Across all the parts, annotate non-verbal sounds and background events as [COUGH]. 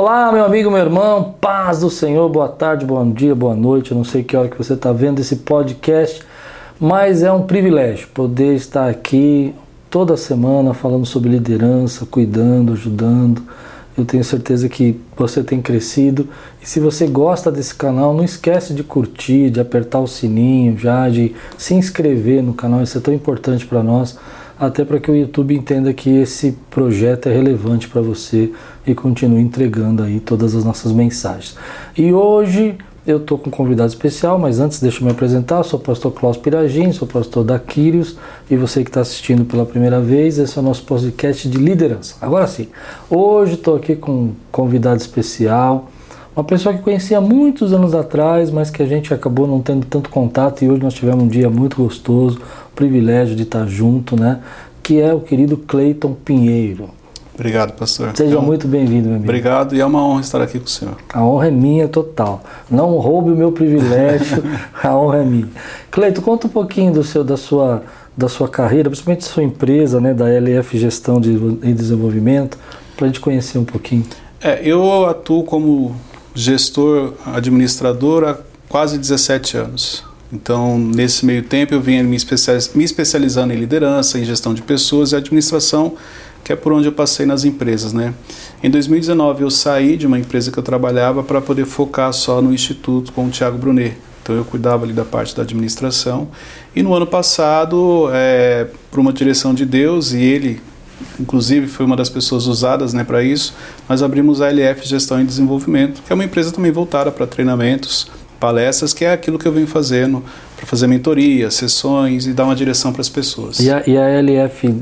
Olá, meu amigo, meu irmão, paz do Senhor, boa tarde, bom dia, boa noite. Eu não sei que hora que você está vendo esse podcast, mas é um privilégio poder estar aqui toda semana falando sobre liderança, cuidando, ajudando. Eu tenho certeza que você tem crescido e se você gosta desse canal, não esquece de curtir, de apertar o sininho, já de se inscrever no canal. Isso é tão importante para nós até para que o YouTube entenda que esse projeto é relevante para você e continue entregando aí todas as nossas mensagens. E hoje eu estou com um convidado especial, mas antes deixa eu me apresentar, eu sou o pastor Klaus Piragin, sou pastor da Quírios e você que está assistindo pela primeira vez, esse é o nosso podcast de liderança. Agora sim, hoje estou aqui com um convidado especial, uma pessoa que conhecia muitos anos atrás, mas que a gente acabou não tendo tanto contato e hoje nós tivemos um dia muito gostoso, o privilégio de estar junto, né? Que é o querido Cleiton Pinheiro. Obrigado, pastor. Seja é um... muito bem-vindo, meu amigo. Obrigado e é uma honra estar aqui com o senhor. A honra é minha total. Não roube o meu privilégio, [LAUGHS] a honra é minha. Cleiton, conta um pouquinho do seu, da sua da sua carreira, principalmente da sua empresa, né, da LF Gestão de, e Desenvolvimento, para a gente conhecer um pouquinho. É, eu atuo como gestor administrador há quase 17 anos. Então, nesse meio tempo, eu venho me, me especializando em liderança, em gestão de pessoas e administração, que é por onde eu passei nas empresas. Né? Em 2019, eu saí de uma empresa que eu trabalhava para poder focar só no Instituto com o Tiago Brunet. Então, eu cuidava ali da parte da administração. E no ano passado, é, por uma direção de Deus, e ele inclusive foi uma das pessoas usadas né, para isso, nós abrimos a LF Gestão e Desenvolvimento, que é uma empresa também voltada para treinamentos, palestras, que é aquilo que eu venho fazendo para fazer mentoria, sessões e dar uma direção para as pessoas. E a, e a LF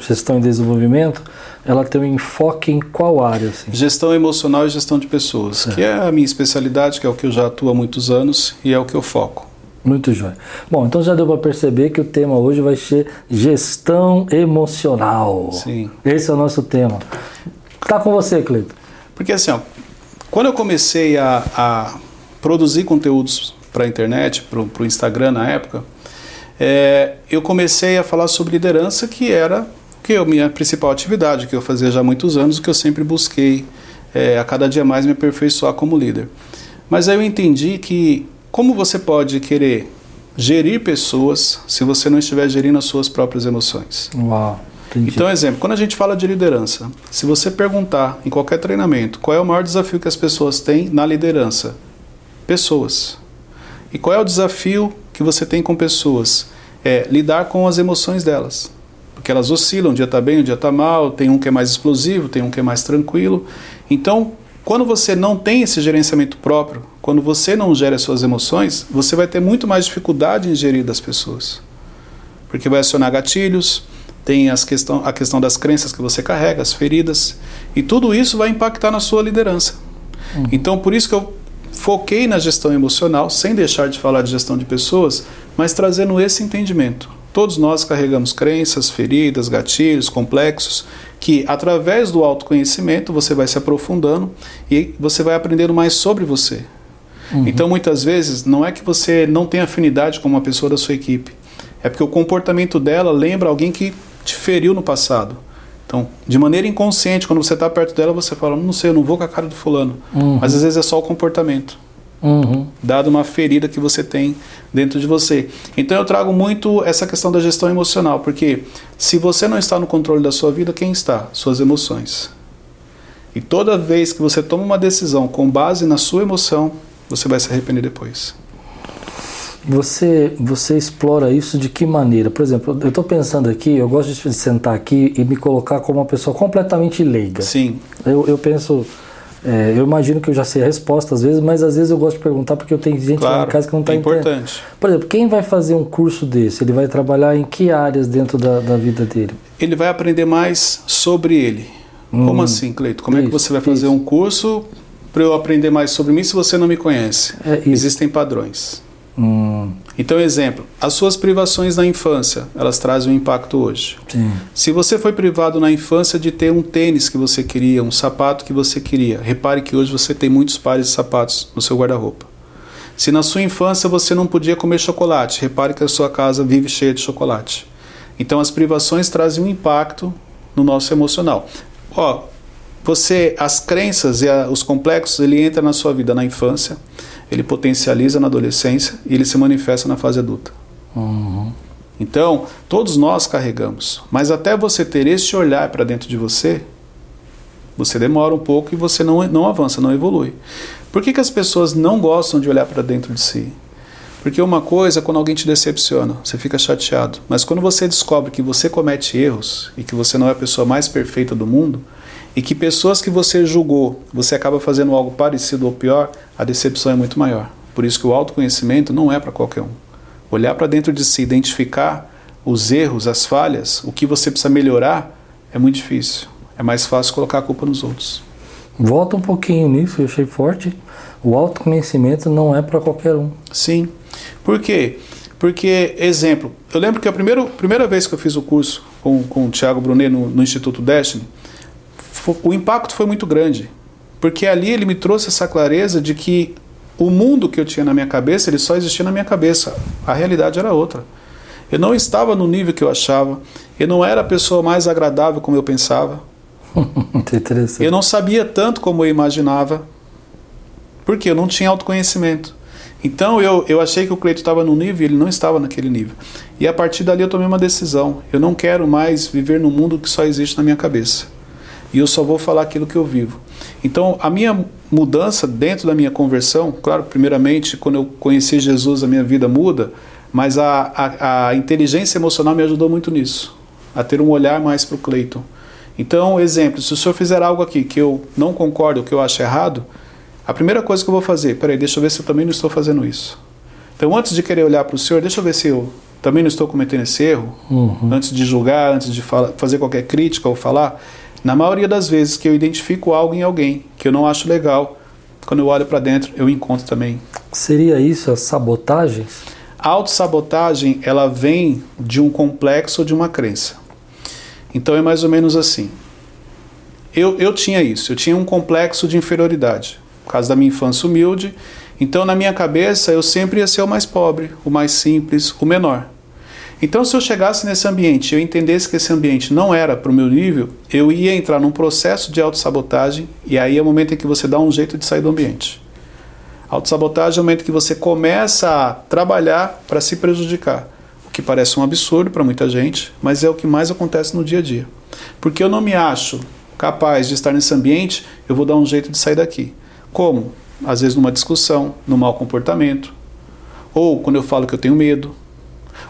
Gestão e Desenvolvimento, ela tem um enfoque em qual área? Assim? Gestão emocional e gestão de pessoas, que é a minha especialidade, que é o que eu já atuo há muitos anos e é o que eu foco. Muito jóia. Bom, então já deu para perceber que o tema hoje vai ser gestão emocional. Sim. Esse é o nosso tema. Tá com você, Cleito. Porque assim, ó, quando eu comecei a, a produzir conteúdos para a internet, para o Instagram na época, é, eu comecei a falar sobre liderança, que era que a minha principal atividade, que eu fazia já há muitos anos, que eu sempre busquei é, a cada dia mais me aperfeiçoar como líder. Mas aí eu entendi que como você pode querer gerir pessoas se você não estiver gerindo as suas próprias emoções? Uau. Entendi. Então, exemplo, quando a gente fala de liderança, se você perguntar em qualquer treinamento qual é o maior desafio que as pessoas têm na liderança, pessoas. E qual é o desafio que você tem com pessoas? É lidar com as emoções delas. Porque elas oscilam, um dia está bem, um dia está mal, tem um que é mais explosivo, tem um que é mais tranquilo. Então, quando você não tem esse gerenciamento próprio, quando você não gera as suas emoções, você vai ter muito mais dificuldade em gerir das pessoas. Porque vai acionar gatilhos, tem as questão, a questão das crenças que você carrega, as feridas, e tudo isso vai impactar na sua liderança. Uhum. Então, por isso que eu foquei na gestão emocional, sem deixar de falar de gestão de pessoas, mas trazendo esse entendimento. Todos nós carregamos crenças, feridas, gatilhos, complexos, que através do autoconhecimento você vai se aprofundando e você vai aprendendo mais sobre você. Uhum. Então, muitas vezes, não é que você não tem afinidade com uma pessoa da sua equipe, é porque o comportamento dela lembra alguém que te feriu no passado. Então, de maneira inconsciente, quando você está perto dela, você fala: Não sei, eu não vou com a cara do fulano. Uhum. Mas às vezes é só o comportamento. Uhum. Dado uma ferida que você tem dentro de você. Então eu trago muito essa questão da gestão emocional, porque se você não está no controle da sua vida, quem está? Suas emoções. E toda vez que você toma uma decisão com base na sua emoção, você vai se arrepender depois. Você, você explora isso de que maneira? Por exemplo, eu estou pensando aqui, eu gosto de sentar aqui e me colocar como uma pessoa completamente leiga. Sim. Eu, eu penso é, eu imagino que eu já sei a resposta às vezes, mas às vezes eu gosto de perguntar porque eu tenho gente claro, lá em casa que não está é importante. Por exemplo, quem vai fazer um curso desse, ele vai trabalhar em que áreas dentro da, da vida dele? Ele vai aprender mais sobre ele. Hum, Como assim, Cleito? Como isso, é que você vai fazer isso. um curso para eu aprender mais sobre mim se você não me conhece? É Existem padrões. Hum. Então, exemplo, as suas privações na infância, elas trazem um impacto hoje. Sim. Se você foi privado na infância de ter um tênis que você queria, um sapato que você queria, repare que hoje você tem muitos pares de sapatos no seu guarda-roupa. Se na sua infância você não podia comer chocolate, repare que a sua casa vive cheia de chocolate. Então as privações trazem um impacto no nosso emocional. Ó, você, as crenças e a, os complexos, ele entra na sua vida na infância, ele potencializa na adolescência e ele se manifesta na fase adulta. Uhum. Então, todos nós carregamos, mas até você ter esse olhar para dentro de você, você demora um pouco e você não, não avança, não evolui. Por que, que as pessoas não gostam de olhar para dentro de si? Porque uma coisa é quando alguém te decepciona, você fica chateado. Mas quando você descobre que você comete erros e que você não é a pessoa mais perfeita do mundo, e que pessoas que você julgou, você acaba fazendo algo parecido ou pior, a decepção é muito maior. Por isso que o autoconhecimento não é para qualquer um. Olhar para dentro de si, identificar os erros, as falhas, o que você precisa melhorar, é muito difícil. É mais fácil colocar a culpa nos outros. Volta um pouquinho nisso, eu achei forte. O autoconhecimento não é para qualquer um. Sim. Por quê? Porque, exemplo, eu lembro que a primeira, primeira vez que eu fiz o curso com, com o Thiago Brunet no, no Instituto Destiny, o impacto foi muito grande. Porque ali ele me trouxe essa clareza de que o mundo que eu tinha na minha cabeça, ele só existia na minha cabeça. A realidade era outra. Eu não estava no nível que eu achava. Eu não era a pessoa mais agradável como eu pensava. [LAUGHS] Interessante. Eu não sabia tanto como eu imaginava. Porque eu não tinha autoconhecimento. Então eu, eu achei que o Cleito estava no nível e ele não estava naquele nível. E a partir dali eu tomei uma decisão. Eu não quero mais viver no mundo que só existe na minha cabeça. E eu só vou falar aquilo que eu vivo. Então a minha mudança dentro da minha conversão, claro, primeiramente, quando eu conheci Jesus, a minha vida muda, mas a, a, a inteligência emocional me ajudou muito nisso, a ter um olhar mais para o Cleiton. Então, exemplo, se o senhor fizer algo aqui que eu não concordo, que eu acho errado, a primeira coisa que eu vou fazer, peraí, deixa eu ver se eu também não estou fazendo isso. Então, antes de querer olhar para o senhor, deixa eu ver se eu também não estou cometendo esse erro, uhum. antes de julgar, antes de falar, fazer qualquer crítica ou falar. Na maioria das vezes que eu identifico algo em alguém que eu não acho legal, quando eu olho para dentro, eu encontro também. Seria isso as sabotagens? A autossabotagem, ela vem de um complexo ou de uma crença. Então é mais ou menos assim. Eu, eu tinha isso, eu tinha um complexo de inferioridade por causa da minha infância humilde. Então, na minha cabeça, eu sempre ia ser o mais pobre, o mais simples, o menor. Então, se eu chegasse nesse ambiente e eu entendesse que esse ambiente não era para o meu nível, eu ia entrar num processo de autossabotagem e aí é o momento em que você dá um jeito de sair do ambiente. Autossabotagem é o momento que você começa a trabalhar para se prejudicar. O que parece um absurdo para muita gente, mas é o que mais acontece no dia a dia. Porque eu não me acho capaz de estar nesse ambiente, eu vou dar um jeito de sair daqui. Como? Às vezes numa discussão, no mau comportamento, ou quando eu falo que eu tenho medo,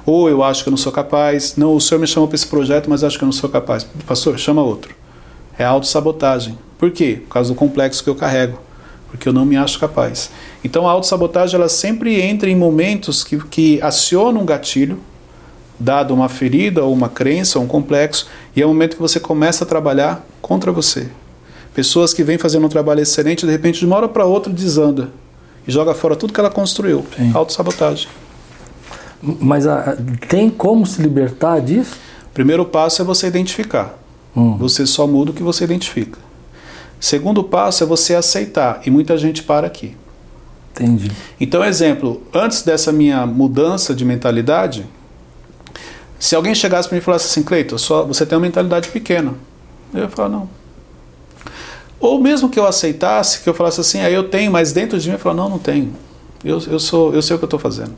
ou eu acho que eu não sou capaz. Não, o senhor me chamou para esse projeto, mas acho que eu não sou capaz. Pastor, chama outro. É autossabotagem. Por quê? Por causa do complexo que eu carrego. Porque eu não me acho capaz. Então a autossabotagem ela sempre entra em momentos que, que acionam um gatilho, dado uma ferida ou uma crença ou um complexo, e é o momento que você começa a trabalhar contra você. Pessoas que vêm fazendo um trabalho excelente, de repente, de uma hora para outra, desanda e joga fora tudo que ela construiu. Autossabotagem. Mas a, tem como se libertar disso? O primeiro passo é você identificar. Hum. Você só muda o que você identifica. Segundo passo é você aceitar, e muita gente para aqui. Entendi. Então, exemplo, antes dessa minha mudança de mentalidade, se alguém chegasse para mim e falasse assim, Cleiton, só você tem uma mentalidade pequena. Eu ia falar, não. Ou mesmo que eu aceitasse, que eu falasse assim, aí ah, eu tenho, mas dentro de mim eu falo, não, não tenho. Eu, eu, sou, eu sei o que eu estou fazendo.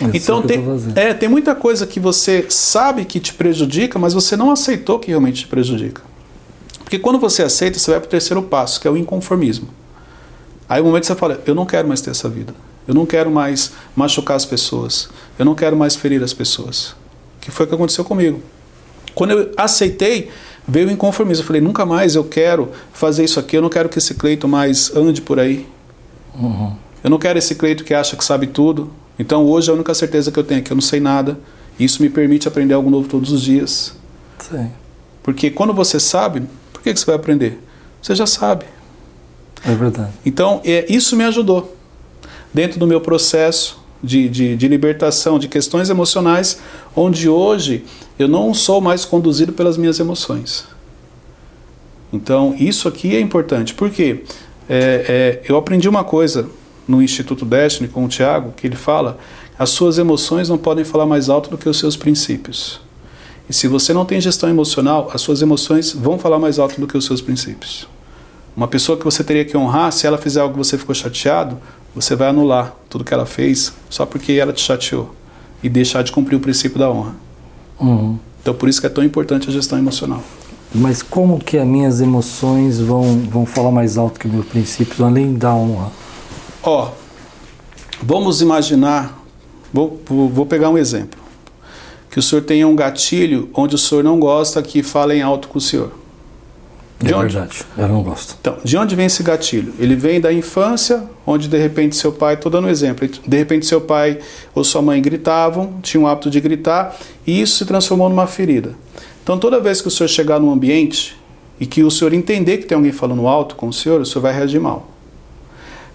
Eu então tem, é, tem muita coisa que você sabe que te prejudica, mas você não aceitou que realmente te prejudica. Porque quando você aceita, você vai para o terceiro passo, que é o inconformismo. Aí o momento que você fala, eu não quero mais ter essa vida. Eu não quero mais machucar as pessoas. Eu não quero mais ferir as pessoas. Que foi o que aconteceu comigo. Quando eu aceitei, veio o inconformismo. Eu falei, nunca mais eu quero fazer isso aqui. Eu não quero que esse Cleito mais ande por aí. Uhum. Eu não quero esse Cleito que acha que sabe tudo. Então hoje a única certeza que eu tenho é que eu não sei nada. Isso me permite aprender algo novo todos os dias. Sim. Porque quando você sabe, por que, que você vai aprender? Você já sabe. É verdade. Então é, isso me ajudou. Dentro do meu processo de, de, de libertação de questões emocionais, onde hoje eu não sou mais conduzido pelas minhas emoções. Então isso aqui é importante. Por quê? É, é, eu aprendi uma coisa no Instituto Destiny com o Tiago, que ele fala: as suas emoções não podem falar mais alto do que os seus princípios. E se você não tem gestão emocional, as suas emoções vão falar mais alto do que os seus princípios. Uma pessoa que você teria que honrar, se ela fizer algo que você ficou chateado, você vai anular tudo que ela fez só porque ela te chateou e deixar de cumprir o princípio da honra. Uhum. Então por isso que é tão importante a gestão emocional. Mas como que as minhas emoções vão, vão falar mais alto que meus princípios, além da honra? Ó, vamos imaginar, vou, vou pegar um exemplo. Que o senhor tenha um gatilho onde o senhor não gosta que falem alto com o senhor. De é onde? verdade, eu não gosto. Então, de onde vem esse gatilho? Ele vem da infância, onde de repente seu pai, estou dando um exemplo, de repente seu pai ou sua mãe gritavam, tinham o hábito de gritar, e isso se transformou numa ferida. Então, toda vez que o senhor chegar num ambiente e que o senhor entender que tem alguém falando alto com o senhor, o senhor vai reagir mal.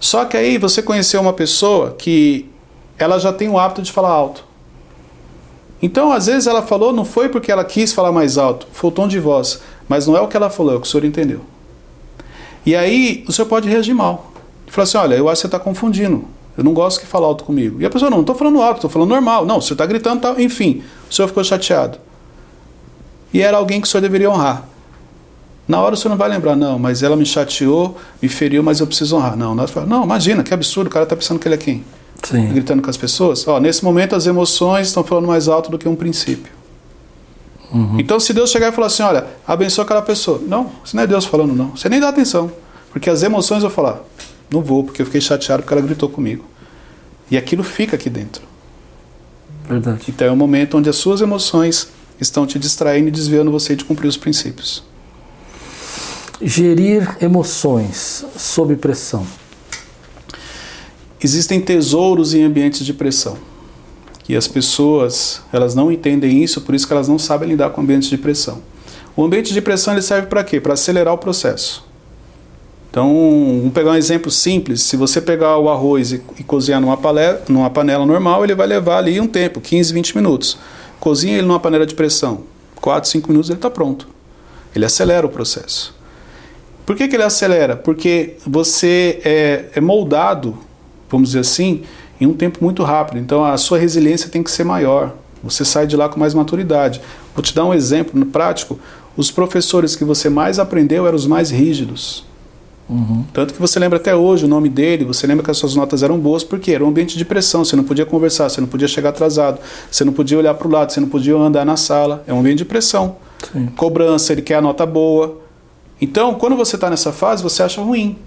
Só que aí você conheceu uma pessoa que ela já tem o hábito de falar alto. Então, às vezes ela falou, não foi porque ela quis falar mais alto, foi o tom de voz, mas não é o que ela falou, é o que o senhor entendeu. E aí o senhor pode reagir mal. Falar assim: olha, eu acho que você está confundindo. Eu não gosto que fale alto comigo. E a pessoa, não, não estou falando alto, estou falando normal. Não, o senhor está gritando, tá, enfim. O senhor ficou chateado. E era alguém que o senhor deveria honrar. Na hora o senhor não vai lembrar, não, mas ela me chateou, me feriu, mas eu preciso honrar. Não, nós falamos, não, imagina, que absurdo, o cara está pensando que ele é quem? Sim. Gritando com as pessoas. Ó, nesse momento as emoções estão falando mais alto do que um princípio. Uhum. Então, se Deus chegar e falar assim, olha, abençoa aquela pessoa. Não, isso não é Deus falando, não. Você nem dá atenção. Porque as emoções vou falar, não vou, porque eu fiquei chateado porque ela gritou comigo. E aquilo fica aqui dentro. Verdade. Então é o momento onde as suas emoções estão te distraindo e desviando você de cumprir os princípios. Gerir emoções sob pressão. Existem tesouros em ambientes de pressão. E as pessoas, elas não entendem isso, por isso que elas não sabem lidar com ambientes de pressão. O ambiente de pressão ele serve para quê? Para acelerar o processo. Então, vamos pegar um exemplo simples. Se você pegar o arroz e, e cozinhar numa, numa panela normal, ele vai levar ali um tempo, 15, 20 minutos. Cozinha ele numa panela de pressão, 4, 5 minutos ele está pronto. Ele acelera o processo. Por que, que ele acelera? Porque você é, é moldado, vamos dizer assim, em um tempo muito rápido. Então a sua resiliência tem que ser maior. Você sai de lá com mais maturidade. Vou te dar um exemplo no prático. Os professores que você mais aprendeu eram os mais rígidos. Uhum. Tanto que você lembra até hoje o nome dele, você lembra que as suas notas eram boas, porque era um ambiente de pressão, você não podia conversar, você não podia chegar atrasado, você não podia olhar para o lado, você não podia andar na sala. É um ambiente de pressão. Sim. Cobrança, ele quer a nota boa. Então, quando você está nessa fase, você acha ruim.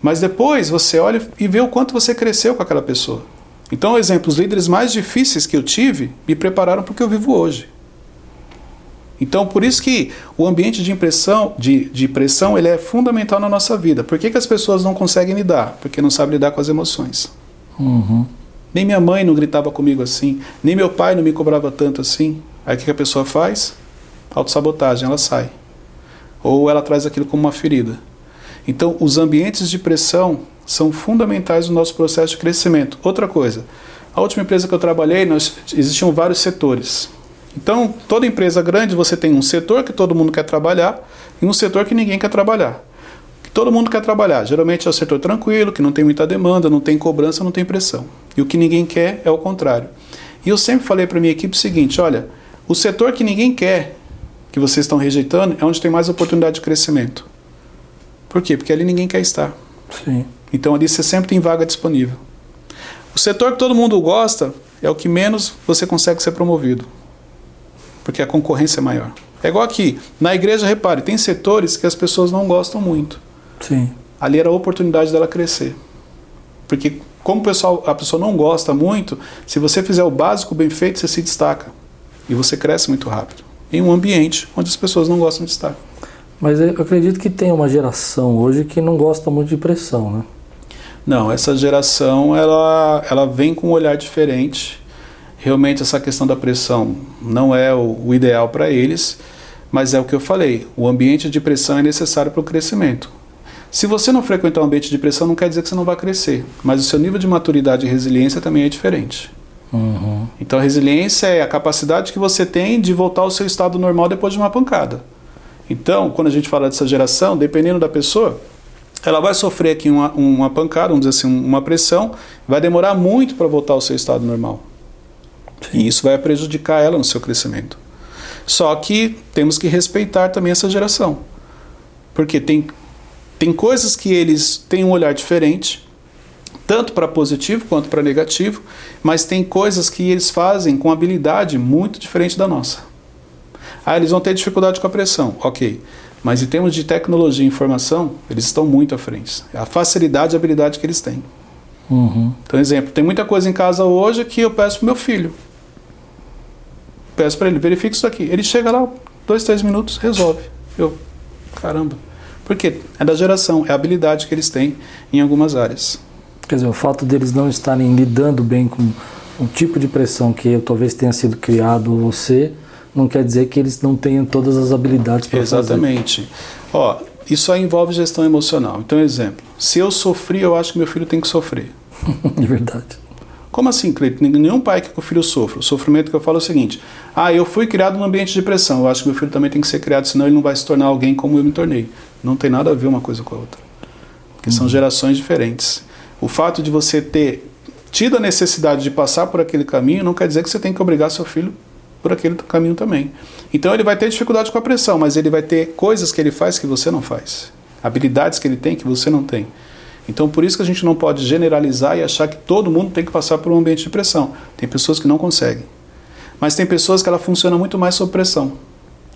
Mas depois você olha e vê o quanto você cresceu com aquela pessoa. Então, exemplo, os líderes mais difíceis que eu tive me prepararam para o que eu vivo hoje. Então, por isso que o ambiente de impressão, de, de pressão, ele é fundamental na nossa vida. Por que, que as pessoas não conseguem lidar? Porque não sabem lidar com as emoções. Uhum. Nem minha mãe não gritava comigo assim, nem meu pai não me cobrava tanto assim. Aí o que que a pessoa faz? Autossabotagem, ela sai. Ou ela traz aquilo como uma ferida. Então, os ambientes de pressão são fundamentais no nosso processo de crescimento. Outra coisa, a última empresa que eu trabalhei, nós, existiam vários setores. Então, toda empresa grande, você tem um setor que todo mundo quer trabalhar e um setor que ninguém quer trabalhar. Que todo mundo quer trabalhar. Geralmente é o setor tranquilo, que não tem muita demanda, não tem cobrança, não tem pressão. E o que ninguém quer é o contrário. E eu sempre falei para minha equipe o seguinte: olha, o setor que ninguém quer, que vocês estão rejeitando, é onde tem mais oportunidade de crescimento. Por quê? Porque ali ninguém quer estar. Sim. Então ali você sempre tem vaga disponível. O setor que todo mundo gosta é o que menos você consegue ser promovido. Porque a concorrência é maior. É igual aqui, na igreja, repare, tem setores que as pessoas não gostam muito. Sim. Ali era a oportunidade dela crescer. Porque como o pessoal, a pessoa não gosta muito, se você fizer o básico bem feito, você se destaca. E você cresce muito rápido. Em um ambiente onde as pessoas não gostam de estar. Mas eu acredito que tem uma geração hoje que não gosta muito de pressão, né? Não, essa geração ela, ela vem com um olhar diferente. Realmente essa questão da pressão não é o, o ideal para eles, mas é o que eu falei. O ambiente de pressão é necessário para o crescimento. Se você não frequentar um ambiente de pressão, não quer dizer que você não vai crescer, mas o seu nível de maturidade e resiliência também é diferente. Uhum. Então, a resiliência é a capacidade que você tem de voltar ao seu estado normal depois de uma pancada. Então, quando a gente fala dessa geração, dependendo da pessoa, ela vai sofrer aqui uma, uma pancada, vamos dizer assim, uma pressão, vai demorar muito para voltar ao seu estado normal. E isso vai prejudicar ela no seu crescimento. Só que temos que respeitar também essa geração. Porque tem, tem coisas que eles têm um olhar diferente, tanto para positivo quanto para negativo, mas tem coisas que eles fazem com habilidade muito diferente da nossa. Ah, eles vão ter dificuldade com a pressão, ok. Mas em termos de tecnologia e informação, eles estão muito à frente. A facilidade e a habilidade que eles têm. Uhum. Então, exemplo, tem muita coisa em casa hoje que eu peço para meu filho. Peço para ele, verifique isso aqui. Ele chega lá, dois, três minutos, resolve. Eu, caramba. Por quê? É da geração, é a habilidade que eles têm em algumas áreas. Quer dizer, o fato deles não estarem lidando bem com um tipo de pressão que eu, talvez tenha sido criado você, não quer dizer que eles não tenham todas as habilidades para fazer. Exatamente. Ó, isso aí envolve gestão emocional. Então, exemplo, se eu sofri, eu acho que meu filho tem que sofrer. De [LAUGHS] verdade. Como assim, Cleiton? Nenhum pai quer que o filho sofra. O sofrimento que eu falo é o seguinte: ah, eu fui criado num ambiente de pressão, eu acho que meu filho também tem que ser criado, senão ele não vai se tornar alguém como eu me tornei. Não tem nada a ver uma coisa com a outra. Porque são gerações diferentes. O fato de você ter tido a necessidade de passar por aquele caminho não quer dizer que você tem que obrigar seu filho por aquele caminho também. Então ele vai ter dificuldade com a pressão, mas ele vai ter coisas que ele faz que você não faz, habilidades que ele tem que você não tem. Então por isso que a gente não pode generalizar e achar que todo mundo tem que passar por um ambiente de pressão. Tem pessoas que não conseguem. Mas tem pessoas que ela funciona muito mais sob pressão.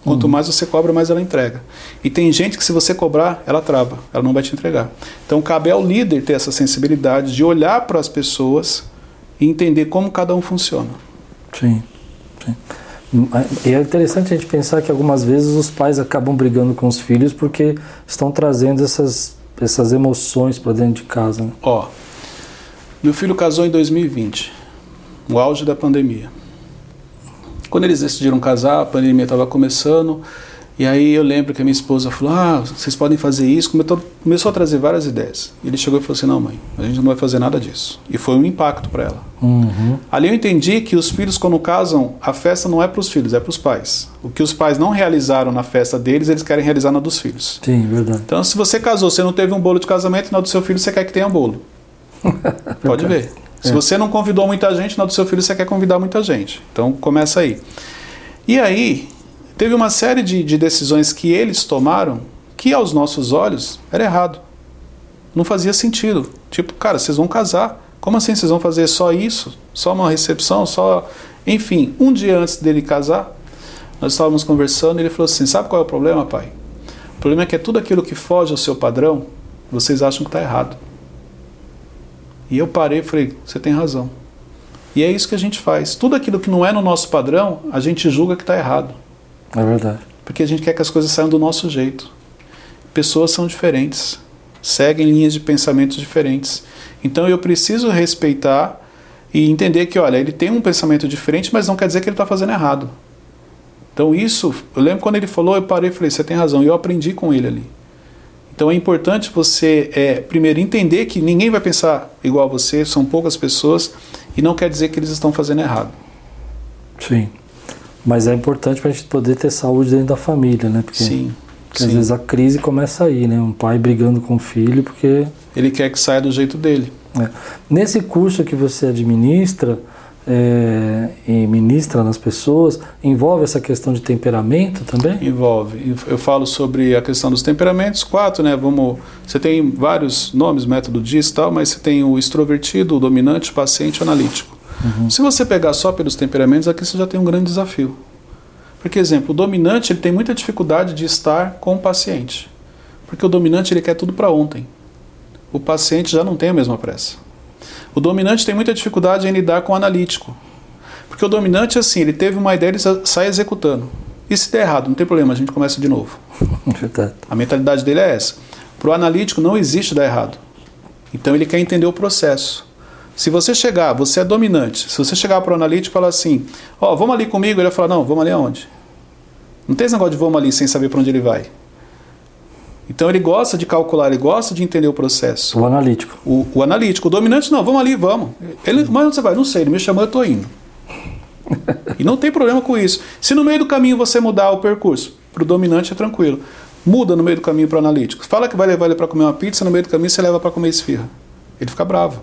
Quanto mais você cobra, mais ela entrega. E tem gente que se você cobrar, ela trava, ela não vai te entregar. Então cabe ao líder ter essa sensibilidade de olhar para as pessoas e entender como cada um funciona. Sim. sim. E é interessante a gente pensar que algumas vezes os pais acabam brigando com os filhos porque estão trazendo essas, essas emoções para dentro de casa. Né? Ó, meu filho casou em 2020, no auge da pandemia. Quando eles decidiram casar, a pandemia estava começando, e aí eu lembro que a minha esposa falou: Ah, vocês podem fazer isso. Começou a trazer várias ideias. E ele chegou e falou assim: Não, mãe, a gente não vai fazer nada disso. E foi um impacto para ela. Uhum. Ali eu entendi que os filhos, quando casam, a festa não é para os filhos, é para os pais. O que os pais não realizaram na festa deles, eles querem realizar na dos filhos. Sim, verdade. Então, se você casou, você não teve um bolo de casamento, na do seu filho você quer que tenha bolo. [LAUGHS] Pode ver. Se É. você não convidou muita gente, na do seu filho você quer convidar muita gente. Então começa aí. E aí, teve uma série de, de decisões que eles tomaram que aos nossos olhos era errado. Não fazia sentido. Tipo, cara, vocês vão casar. Como assim vocês vão fazer só isso? Só uma recepção? Só. Enfim, um dia antes dele casar, nós estávamos conversando e ele falou assim: Sabe qual é o problema, pai? O problema é que é tudo aquilo que foge ao seu padrão, vocês acham que está errado. E eu parei e falei: Você tem razão. E é isso que a gente faz. Tudo aquilo que não é no nosso padrão, a gente julga que está errado. É verdade. Porque a gente quer que as coisas saiam do nosso jeito. Pessoas são diferentes, seguem linhas de pensamentos diferentes. Então eu preciso respeitar e entender que, olha, ele tem um pensamento diferente, mas não quer dizer que ele está fazendo errado. Então isso, eu lembro quando ele falou, eu parei e falei, você tem razão, e eu aprendi com ele ali. Então é importante você, é, primeiro, entender que ninguém vai pensar igual a você, são poucas pessoas, e não quer dizer que eles estão fazendo errado. Sim. Mas é importante para a gente poder ter saúde dentro da família, né? Porque, Sim. porque às sim. vezes a crise começa aí, né? Um pai brigando com o filho, porque. Ele quer que saia do jeito dele. né? Nesse curso que você administra é, e ministra nas pessoas, envolve essa questão de temperamento também? Envolve. Eu falo sobre a questão dos temperamentos, quatro, né? Vamos, você tem vários nomes, método DIS e tal, mas você tem o extrovertido, o dominante, o paciente e o analítico. Se você pegar só pelos temperamentos, aqui você já tem um grande desafio. Porque, exemplo, o dominante ele tem muita dificuldade de estar com o paciente. Porque o dominante ele quer tudo para ontem. O paciente já não tem a mesma pressa. O dominante tem muita dificuldade em lidar com o analítico. Porque o dominante, assim, ele teve uma ideia, ele sa- sai executando. E se der errado, não tem problema, a gente começa de novo. [LAUGHS] Verdade. A mentalidade dele é essa. Para o analítico não existe dar errado. Então ele quer entender o processo. Se você chegar, você é dominante. Se você chegar para o analítico e falar assim, ó, vamos ali comigo, ele vai falar, não, vamos ali aonde? Não tem esse negócio de vamos ali sem saber para onde ele vai. Então ele gosta de calcular, ele gosta de entender o processo. O analítico. O, o analítico, o dominante, não, vamos ali, vamos. Ele, mas onde você vai? Não sei, ele me chamou, eu estou indo. [LAUGHS] E não tem problema com isso. Se no meio do caminho você mudar o percurso, para o dominante é tranquilo. Muda no meio do caminho para o analítico. Fala que vai levar ele para comer uma pizza, no meio do caminho você leva para comer esfirra. Ele fica bravo.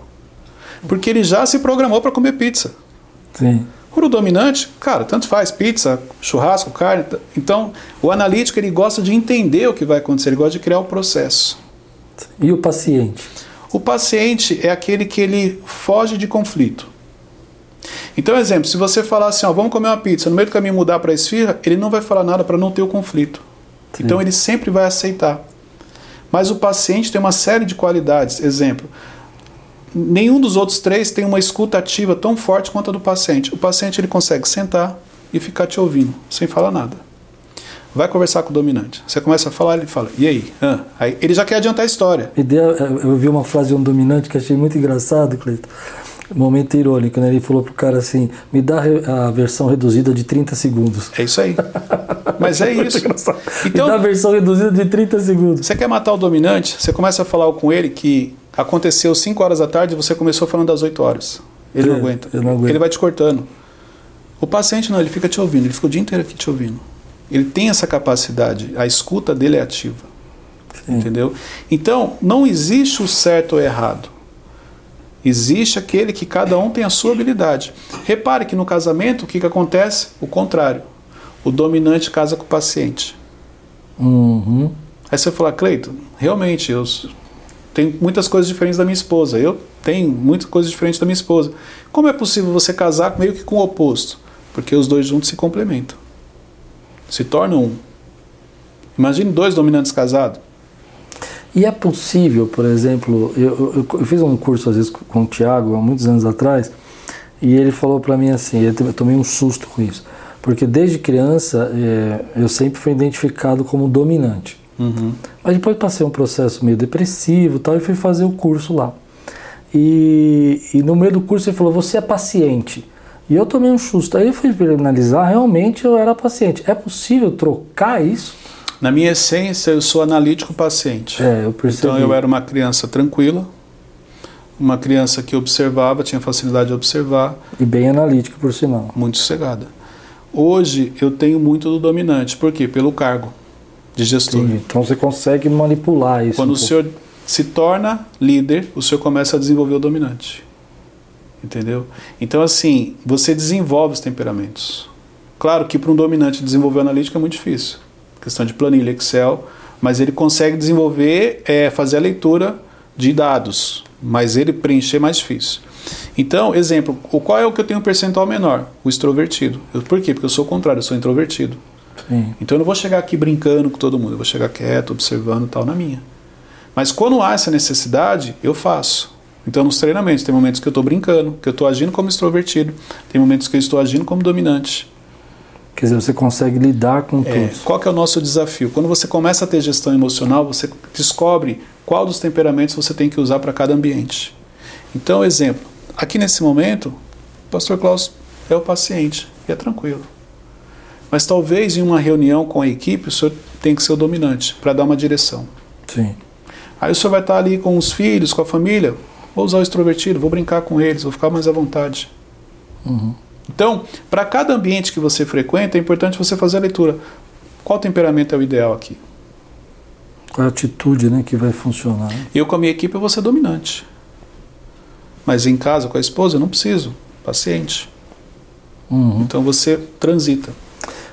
Porque ele já se programou para comer pizza. Sim. O dominante, cara, tanto faz, pizza, churrasco, carne. Então, o analítico ele gosta de entender o que vai acontecer, ele gosta de criar o processo. E o paciente? O paciente é aquele que ele foge de conflito. Então, exemplo, se você falar assim, ó, vamos comer uma pizza, no meio do caminho mudar para esfirra, ele não vai falar nada para não ter o conflito. Sim. Então, ele sempre vai aceitar. Mas o paciente tem uma série de qualidades. Exemplo, nenhum dos outros três tem uma escuta ativa tão forte quanto a do paciente. O paciente ele consegue sentar e ficar te ouvindo, sem falar nada. Vai conversar com o dominante. Você começa a falar, ele fala, e aí? Ah, aí ele já quer adiantar a história. Eu vi uma frase de um dominante que achei muito engraçado, Cleiton momento irônico, né? Ele falou pro cara assim: me dá a versão reduzida de 30 segundos. É isso aí. Mas é [LAUGHS] isso. Então, me dá a versão reduzida de 30 segundos. Você quer matar o dominante? Você começa a falar com ele que aconteceu 5 horas da tarde e você começou falando das 8 horas. Ele é, não, aguenta. não aguento. Ele vai te cortando. O paciente não, ele fica te ouvindo, ele fica o dia inteiro aqui te ouvindo. Ele tem essa capacidade, a escuta dele é ativa. Sim. Entendeu? Então, não existe o certo ou errado. Existe aquele que cada um tem a sua habilidade. Repare que no casamento, o que, que acontece? O contrário. O dominante casa com o paciente. Uhum. Aí você fala, Cleito, realmente, eu tenho muitas coisas diferentes da minha esposa. Eu tenho muitas coisas diferentes da minha esposa. Como é possível você casar meio que com o oposto? Porque os dois juntos se complementam. Se tornam um. Imagine dois dominantes casados. E é possível, por exemplo, eu, eu, eu, fiz um curso às vezes com o Tiago há muitos anos atrás, e ele falou para mim assim, eu tomei um susto com isso, porque desde criança é, eu sempre fui identificado como dominante. Uhum. Mas depois passei um processo meio depressivo tal, e fui fazer o curso lá. E, e no meio do curso ele falou, você é paciente. E eu tomei um susto. Aí eu fui analisar, realmente eu era paciente. É possível trocar isso? Na minha essência, eu sou analítico paciente. É, eu percebi. Então eu era uma criança tranquila, uma criança que observava, tinha facilidade de observar. E bem analítica, por sinal. Muito sossegada. Hoje eu tenho muito do dominante. Por quê? Pelo cargo de gestor. Então você consegue manipular isso. Quando um o senhor se torna líder, o senhor começa a desenvolver o dominante. Entendeu? Então, assim, você desenvolve os temperamentos. Claro que para um dominante desenvolver o analítico é muito difícil questão de planilha Excel, mas ele consegue desenvolver, é, fazer a leitura de dados, mas ele preencher é mais difícil. Então, exemplo, o qual é o que eu tenho um percentual menor? O extrovertido. Eu, por quê? Porque eu sou o contrário, eu sou introvertido. Sim. Então eu não vou chegar aqui brincando com todo mundo, eu vou chegar quieto, observando tal na minha. Mas quando há essa necessidade, eu faço. Então nos treinamentos tem momentos que eu estou brincando, que eu estou agindo como extrovertido, tem momentos que eu estou agindo como dominante. Quer dizer, você consegue lidar com é, tudo. Qual que é o nosso desafio? Quando você começa a ter gestão emocional, você descobre qual dos temperamentos você tem que usar para cada ambiente. Então, exemplo, aqui nesse momento, o pastor Klaus é o paciente e é tranquilo. Mas talvez em uma reunião com a equipe, o senhor tem que ser o dominante para dar uma direção. Sim. Aí o senhor vai estar ali com os filhos, com a família, vou usar o extrovertido, vou brincar com eles, vou ficar mais à vontade. Uhum. Então, para cada ambiente que você frequenta, é importante você fazer a leitura. Qual temperamento é o ideal aqui? Qual a atitude né, que vai funcionar? Eu, com a minha equipe, eu vou ser dominante. Mas em casa, com a esposa, eu não preciso. Paciente. Uhum. Então você transita.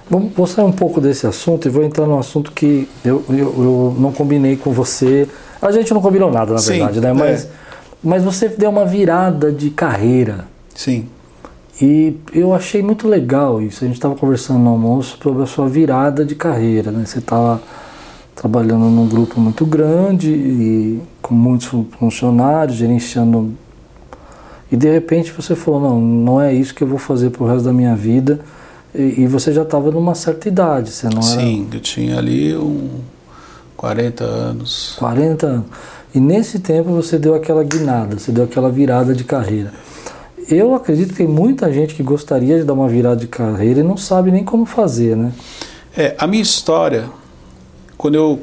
Vamos, vou sair um pouco desse assunto e vou entrar num assunto que eu, eu, eu não combinei com você. A gente não combinou nada, na Sim, verdade, né? Mas, é. mas você deu uma virada de carreira. Sim. E eu achei muito legal isso. A gente estava conversando no almoço sobre a sua virada de carreira. Né? Você estava trabalhando num grupo muito grande e com muitos funcionários, gerenciando. E de repente você falou: não, não é isso que eu vou fazer para o resto da minha vida. E, e você já estava numa certa idade, você não era. Sim, eu tinha ali um 40 anos. 40 anos. E nesse tempo você deu aquela guinada, você deu aquela virada de carreira eu acredito que tem muita gente que gostaria de dar uma virada de carreira e não sabe nem como fazer, né? É, a minha história, quando eu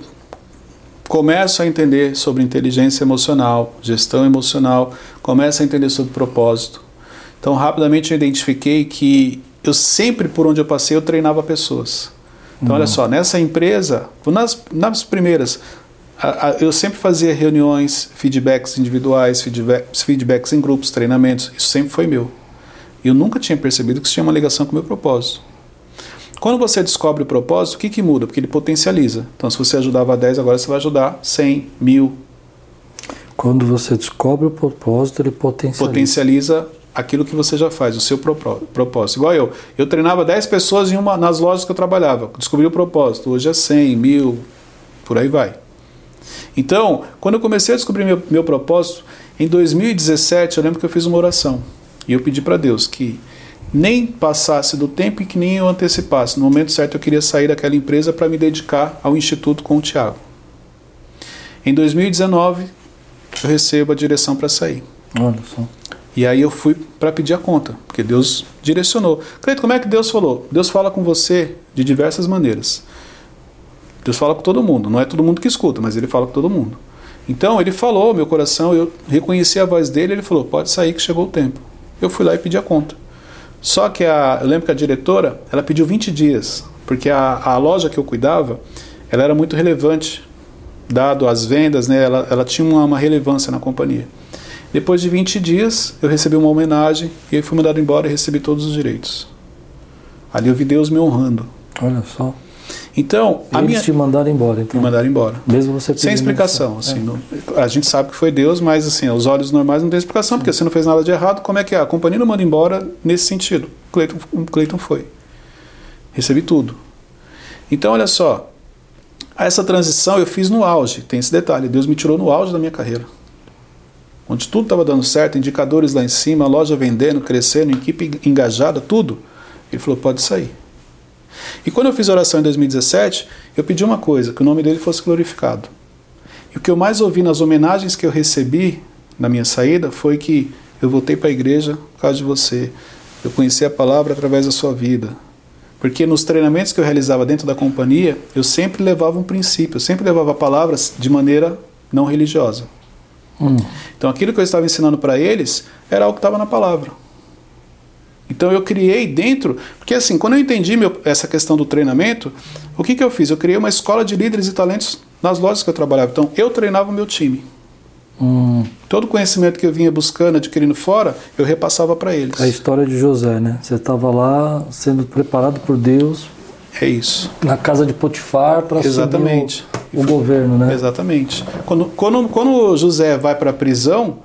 começo a entender sobre inteligência emocional, gestão emocional, começo a entender sobre propósito. Então, rapidamente eu identifiquei que eu sempre, por onde eu passei, eu treinava pessoas. Então, uhum. olha só, nessa empresa, nas, nas primeiras, eu sempre fazia reuniões, feedbacks individuais, feedbacks, feedbacks em grupos, treinamentos. Isso sempre foi meu. E eu nunca tinha percebido que isso tinha uma ligação com o meu propósito. Quando você descobre o propósito, o que, que muda? Porque ele potencializa. Então, se você ajudava 10, agora você vai ajudar 100, mil. Quando você descobre o propósito, ele potencializa. Potencializa aquilo que você já faz, o seu propósito. Igual eu. Eu treinava 10 pessoas em uma, nas lojas que eu trabalhava. Descobri o propósito. Hoje é 100, mil, por aí vai. Então, quando eu comecei a descobrir meu, meu propósito, em 2017, eu lembro que eu fiz uma oração. E eu pedi para Deus que nem passasse do tempo e que nem eu antecipasse. No momento certo, eu queria sair daquela empresa para me dedicar ao Instituto com o Tiago. Em 2019, eu recebo a direção para sair. Olha só. E aí eu fui para pedir a conta, porque Deus direcionou. Cleito, como é que Deus falou? Deus fala com você de diversas maneiras. Deus fala com todo mundo, não é todo mundo que escuta, mas ele fala com todo mundo. Então ele falou, meu coração, eu reconheci a voz dele, ele falou: "Pode sair que chegou o tempo". Eu fui lá e pedi a conta. Só que a, eu lembro que a diretora, ela pediu 20 dias, porque a, a loja que eu cuidava, ela era muito relevante, dado as vendas, né, ela, ela tinha uma, uma relevância na companhia. Depois de 20 dias, eu recebi uma homenagem e aí fui mandado embora e recebi todos os direitos. Ali eu vi Deus me honrando. Olha só. Então, a Eles minha... te mandaram embora, então. Me mandaram embora. Mesmo você Sem explicação, assim. É. Não... a gente sabe que foi Deus, mas assim, os olhos normais não tem explicação, Sim. porque você não fez nada de errado, como é que é? A companhia não manda embora nesse sentido. Cleiton, Cleiton foi. Recebi tudo. Então, olha só. Essa transição eu fiz no auge, tem esse detalhe. Deus me tirou no auge da minha carreira. Onde tudo estava dando certo, indicadores lá em cima, a loja vendendo, crescendo, equipe engajada, tudo. Ele falou: pode sair. E quando eu fiz a oração em 2017, eu pedi uma coisa, que o nome dele fosse glorificado. E o que eu mais ouvi nas homenagens que eu recebi na minha saída foi que eu voltei para a igreja por causa de você. Eu conheci a palavra através da sua vida. Porque nos treinamentos que eu realizava dentro da companhia, eu sempre levava um princípio, eu sempre levava palavras de maneira não religiosa. Hum. Então aquilo que eu estava ensinando para eles era algo que estava na palavra. Então eu criei dentro, porque assim, quando eu entendi meu, essa questão do treinamento, o que, que eu fiz? Eu criei uma escola de líderes e talentos nas lojas que eu trabalhava. Então eu treinava o meu time. Hum. Todo o conhecimento que eu vinha buscando, adquirindo fora, eu repassava para eles. A história de José, né? Você estava lá sendo preparado por Deus. É isso. Na casa de Potifar para Exatamente. o, o governo, né? Exatamente. Quando, quando, quando José vai para a prisão,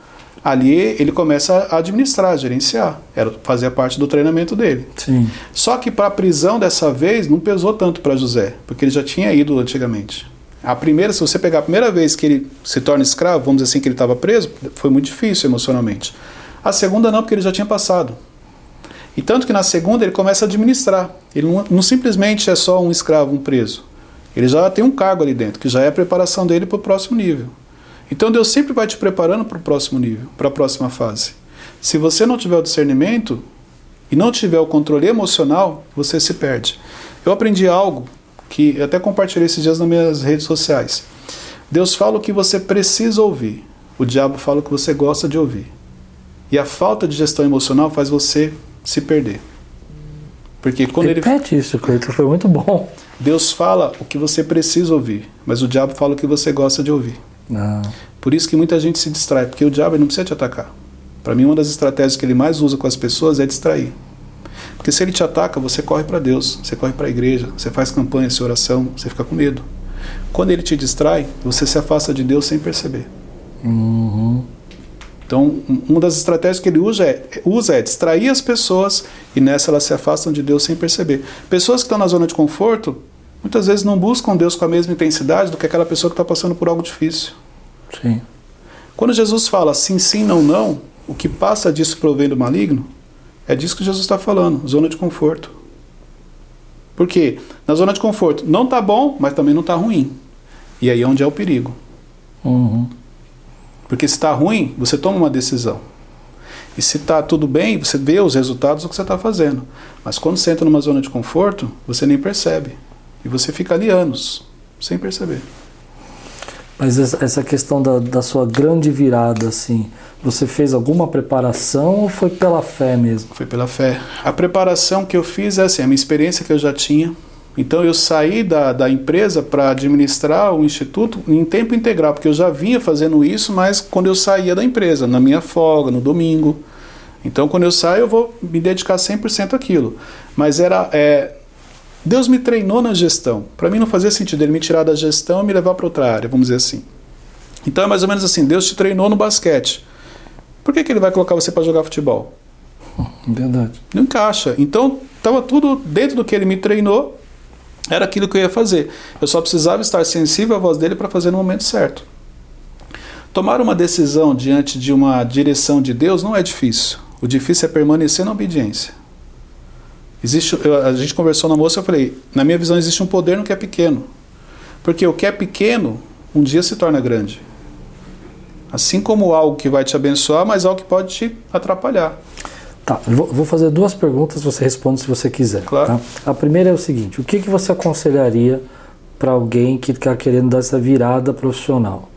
ali ele começa a administrar, a gerenciar. Era fazia parte do treinamento dele. Sim. Só que para a prisão dessa vez não pesou tanto para José, porque ele já tinha ido antigamente. A primeira, se você pegar a primeira vez que ele se torna escravo, vamos dizer assim que ele estava preso, foi muito difícil emocionalmente. A segunda não, porque ele já tinha passado. E tanto que na segunda ele começa a administrar. Ele não, não simplesmente é só um escravo, um preso. Ele já tem um cargo ali dentro, que já é a preparação dele para o próximo nível. Então Deus sempre vai te preparando para o próximo nível, para a próxima fase. Se você não tiver o discernimento e não tiver o controle emocional, você se perde. Eu aprendi algo que até compartilhei esses dias nas minhas redes sociais. Deus fala o que você precisa ouvir. O diabo fala o que você gosta de ouvir. E a falta de gestão emocional faz você se perder. Porque quando Repete ele... isso, Cleiton, foi muito bom. Deus fala o que você precisa ouvir, mas o diabo fala o que você gosta de ouvir. Não. Por isso que muita gente se distrai, porque o diabo não precisa te atacar. Para mim, uma das estratégias que ele mais usa com as pessoas é distrair. Porque se ele te ataca, você corre para Deus, você corre para a igreja, você faz campanha, sua oração, você fica com medo. Quando ele te distrai, você se afasta de Deus sem perceber. Uhum. Então, uma das estratégias que ele usa é, usa é distrair as pessoas e nessa elas se afastam de Deus sem perceber. Pessoas que estão na zona de conforto, muitas vezes não buscam Deus com a mesma intensidade do que aquela pessoa que está passando por algo difícil. Sim. Quando Jesus fala sim, sim, não, não, o que passa disso provém do maligno, é disso que Jesus está falando, zona de conforto. Por quê? Na zona de conforto não está bom, mas também não está ruim. E aí é onde é o perigo. Uhum. Porque se está ruim, você toma uma decisão. E se está tudo bem, você vê os resultados do que você está fazendo. Mas quando você entra numa zona de conforto, você nem percebe. E você fica ali anos, sem perceber. Mas essa questão da, da sua grande virada, assim, você fez alguma preparação ou foi pela fé mesmo? Foi pela fé. A preparação que eu fiz é assim, a minha experiência que eu já tinha. Então eu saí da, da empresa para administrar o instituto em tempo integral, porque eu já vinha fazendo isso, mas quando eu saía da empresa, na minha folga, no domingo. Então, quando eu saio, eu vou me dedicar 100% àquilo. Mas era. É, Deus me treinou na gestão. Para mim não fazia sentido ele me tirar da gestão e me levar para outra área, vamos dizer assim. Então é mais ou menos assim: Deus te treinou no basquete. Por que, que ele vai colocar você para jogar futebol? [LAUGHS] Verdade. Não encaixa. Então, estava tudo dentro do que ele me treinou, era aquilo que eu ia fazer. Eu só precisava estar sensível à voz dele para fazer no momento certo. Tomar uma decisão diante de uma direção de Deus não é difícil. O difícil é permanecer na obediência. Existe, a gente conversou na moça, eu falei, na minha visão existe um poder no que é pequeno. Porque o que é pequeno, um dia se torna grande. Assim como algo que vai te abençoar, mas algo que pode te atrapalhar. Tá, vou, vou fazer duas perguntas, você responde se você quiser. Claro. Tá? A primeira é o seguinte: o que, que você aconselharia para alguém que está querendo dar essa virada profissional?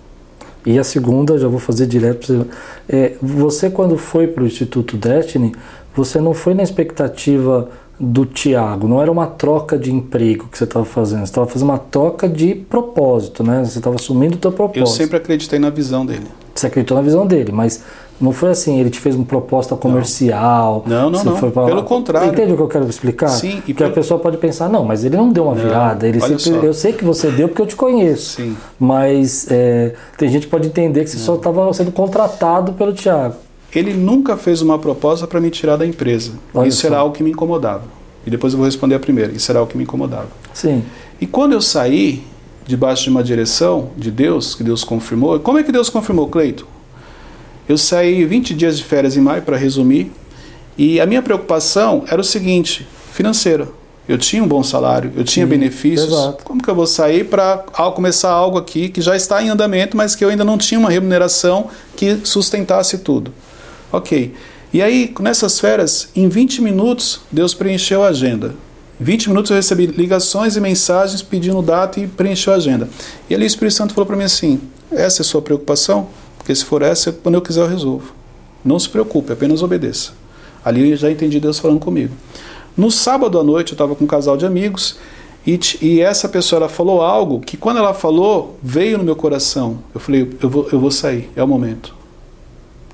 E a segunda, já vou fazer direto você. É, você, quando foi para o Instituto Destiny, você não foi na expectativa do Tiago, não era uma troca de emprego que você estava fazendo, você estava fazendo uma troca de propósito, né? Você estava assumindo o teu propósito. Eu sempre acreditei na visão dele. Você acreditou na visão dele, mas não foi assim, ele te fez uma proposta comercial. Não, não, não. foi pra- Pelo contrário. Entende o que eu quero explicar? Sim, e Porque a pelo- pessoa pode pensar, não, mas ele não deu uma Não, virada. Ele sempre- eu sei que você deu porque eu te conheço. Sim. Mas é, tem gente que pode entender que você só estava sendo contratado pelo Thiago. Ele nunca fez uma proposta para me tirar da empresa. Olha Isso só. era algo que me incomodava. E depois eu vou responder a primeira. Isso era algo que me incomodava. Sim. E quando eu saí debaixo de uma direção de Deus, que Deus confirmou, como é que Deus confirmou, Cleito? Eu saí 20 dias de férias em maio, para resumir, e a minha preocupação era o seguinte, financeira. Eu tinha um bom salário, eu tinha Sim, benefícios. exato. Como que eu vou sair para começar algo aqui que já está em andamento, mas que eu ainda não tinha uma remuneração que sustentasse tudo? Ok. E aí, nessas férias, em 20 minutos, Deus preencheu a agenda. Em 20 minutos eu recebi ligações e mensagens pedindo data e preencheu a agenda. E ali o Espírito Santo falou para mim assim: essa é a sua preocupação? Porque se for essa, quando eu quiser eu resolvo. Não se preocupe, apenas obedeça. Ali eu já entendi Deus falando comigo. No sábado à noite eu estava com um casal de amigos e, e essa pessoa ela falou algo que quando ela falou veio no meu coração. Eu falei, eu vou, eu vou sair, é o momento.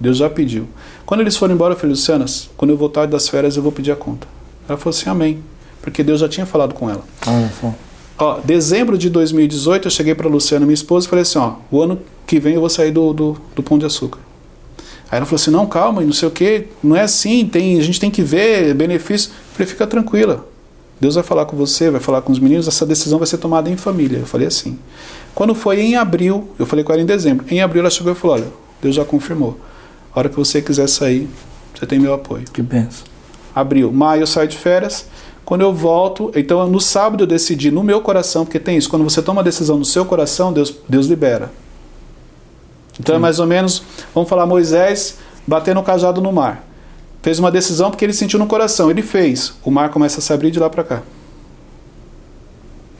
Deus já pediu. Quando eles foram embora, eu falei, Luciana, quando eu voltar das férias eu vou pedir a conta. Ela falou assim, amém. Porque Deus já tinha falado com ela. Só. Ó, dezembro de 2018 eu cheguei para Luciana, minha esposa, e falei assim, ó, o ano que vem eu vou sair do, do, do Pão de Açúcar. Aí ela falou assim, não, calma, não sei o que, não é assim, tem, a gente tem que ver benefício. Eu falei, fica tranquila. Deus vai falar com você, vai falar com os meninos, essa decisão vai ser tomada em família. Eu falei assim. Quando foi em abril, eu falei com ela em dezembro. Em abril ela chegou e falou, olha, Deus já confirmou. A hora que você quiser sair, você tem meu apoio Que benção. abril, maio eu saio de férias. Quando eu volto, então no sábado eu decidi no meu coração, porque tem isso, quando você toma uma decisão no seu coração, Deus, Deus libera. Então é Sim. mais ou menos, vamos falar, Moisés batendo o cajado no mar. Fez uma decisão porque ele sentiu no coração, ele fez. O mar começa a se abrir de lá para cá.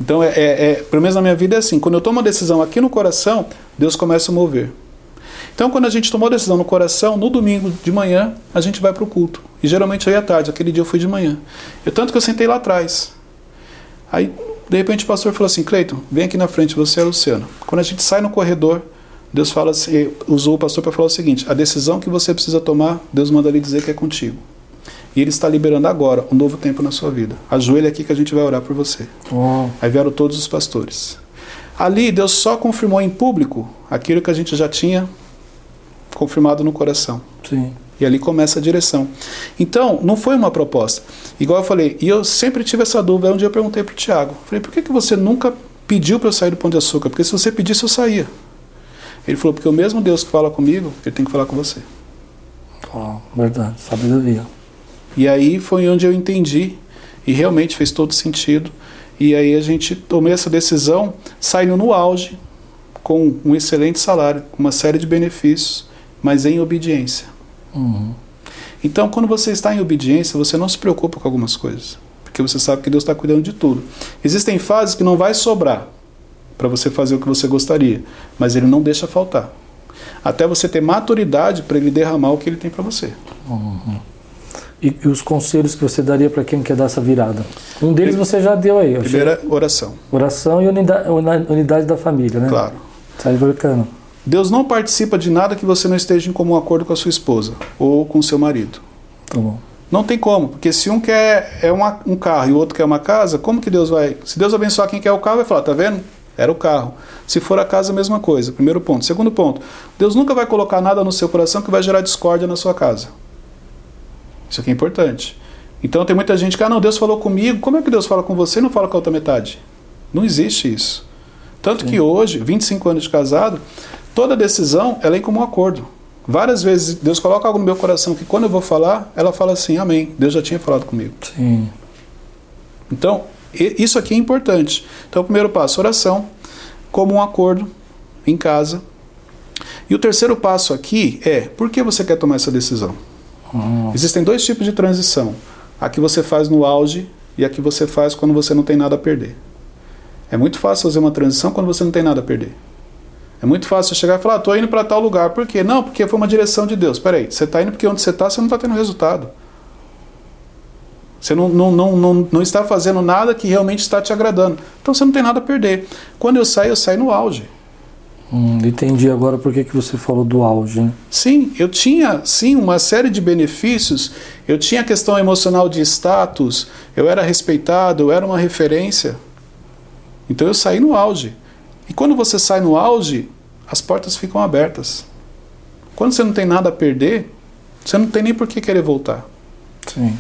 Então, é, é, é, pelo menos na minha vida é assim: quando eu tomo uma decisão aqui no coração, Deus começa a mover. Então, quando a gente tomou a decisão no coração, no domingo de manhã, a gente vai para o culto. E geralmente eu ia à tarde, aquele dia eu fui de manhã. Eu, tanto que eu sentei lá atrás. Aí, de repente, o pastor falou assim: Cleiton, vem aqui na frente, você é Luciano. Quando a gente sai no corredor, Deus fala assim, usou o pastor para falar o seguinte: a decisão que você precisa tomar, Deus manda lhe dizer que é contigo. E Ele está liberando agora um novo tempo na sua vida. Ajoelha aqui que a gente vai orar por você. Uau. Aí vieram todos os pastores. Ali, Deus só confirmou em público aquilo que a gente já tinha confirmado no coração. Sim. E ali começa a direção. Então, não foi uma proposta. Igual eu falei, e eu sempre tive essa dúvida. Um dia eu perguntei para o Tiago: falei, por que, que você nunca pediu para eu sair do Pão de Açúcar? Porque se você pedisse, eu saía. Ele falou: porque o mesmo Deus que fala comigo, ele tem que falar com você. Uau. Verdade. Sabedoria. E aí foi onde eu entendi, e realmente fez todo sentido. E aí a gente tomou essa decisão, saindo no auge, com um excelente salário, com uma série de benefícios, mas em obediência. Uhum. Então, quando você está em obediência, você não se preocupa com algumas coisas, porque você sabe que Deus está cuidando de tudo. Existem fases que não vai sobrar para você fazer o que você gostaria, mas Ele não deixa faltar. Até você ter maturidade para Ele derramar o que Ele tem para você. E, e os conselhos que você daria para quem quer dar essa virada? Um deles você já deu aí. eu achei. Primeira oração, Oração e unidade, unidade da família, né? claro. Sai bacana. Deus não participa de nada que você não esteja em comum acordo com a sua esposa ou com seu marido. Tá bom. Não tem como, porque se um quer é uma, um carro e o outro quer uma casa, como que Deus vai? Se Deus abençoar quem quer o carro, vai falar, tá vendo? Era o carro. Se for a casa, a mesma coisa. Primeiro ponto. Segundo ponto, Deus nunca vai colocar nada no seu coração que vai gerar discórdia na sua casa. Isso aqui é importante. Então tem muita gente que, ah, não, Deus falou comigo. Como é que Deus fala com você e não fala com a outra metade? Não existe isso. Tanto Sim. que hoje, 25 anos de casado, toda decisão ela é em comum acordo. Várias vezes Deus coloca algo no meu coração que quando eu vou falar, ela fala assim, amém. Deus já tinha falado comigo. Sim. Então, isso aqui é importante. Então, o primeiro passo, oração, como um acordo em casa. E o terceiro passo aqui é, por que você quer tomar essa decisão? Hum. Existem dois tipos de transição. A que você faz no auge e a que você faz quando você não tem nada a perder. É muito fácil fazer uma transição quando você não tem nada a perder. É muito fácil chegar e falar, estou ah, indo para tal lugar. Por quê? Não, porque foi uma direção de Deus. Peraí, você está indo porque onde você está, você não está tendo resultado. Você não, não, não, não, não está fazendo nada que realmente está te agradando. Então você não tem nada a perder. Quando eu saio, eu saio no auge. Hum, entendi agora por que, que você falou do auge. Né? Sim, eu tinha sim uma série de benefícios. Eu tinha a questão emocional de status, eu era respeitado, eu era uma referência. Então eu saí no auge. E quando você sai no auge, as portas ficam abertas. Quando você não tem nada a perder, você não tem nem por que querer voltar. Sim.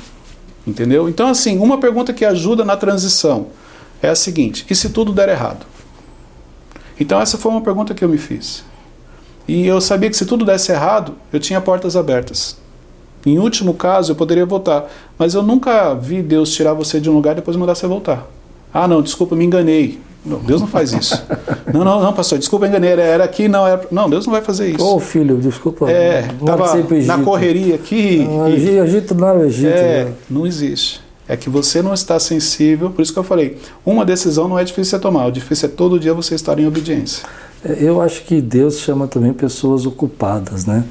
Entendeu? Então, assim, uma pergunta que ajuda na transição é a seguinte: e se tudo der errado? Então, essa foi uma pergunta que eu me fiz. E eu sabia que se tudo desse errado, eu tinha portas abertas. Em último caso, eu poderia voltar. Mas eu nunca vi Deus tirar você de um lugar e depois mandar você voltar. Ah, não, desculpa, me enganei. Não, Deus não faz isso. [LAUGHS] não, não, não, pastor, desculpa, enganei, era aqui, não, era... não, Deus não vai fazer isso. Ô oh, filho, desculpa. É, tava na correria aqui. Não, e... Egito não é Egito. É, né? não existe. É que você não está sensível, por isso que eu falei, uma decisão não é difícil de tomar, o difícil é todo dia você estar em obediência. É, eu acho que Deus chama também pessoas ocupadas, né?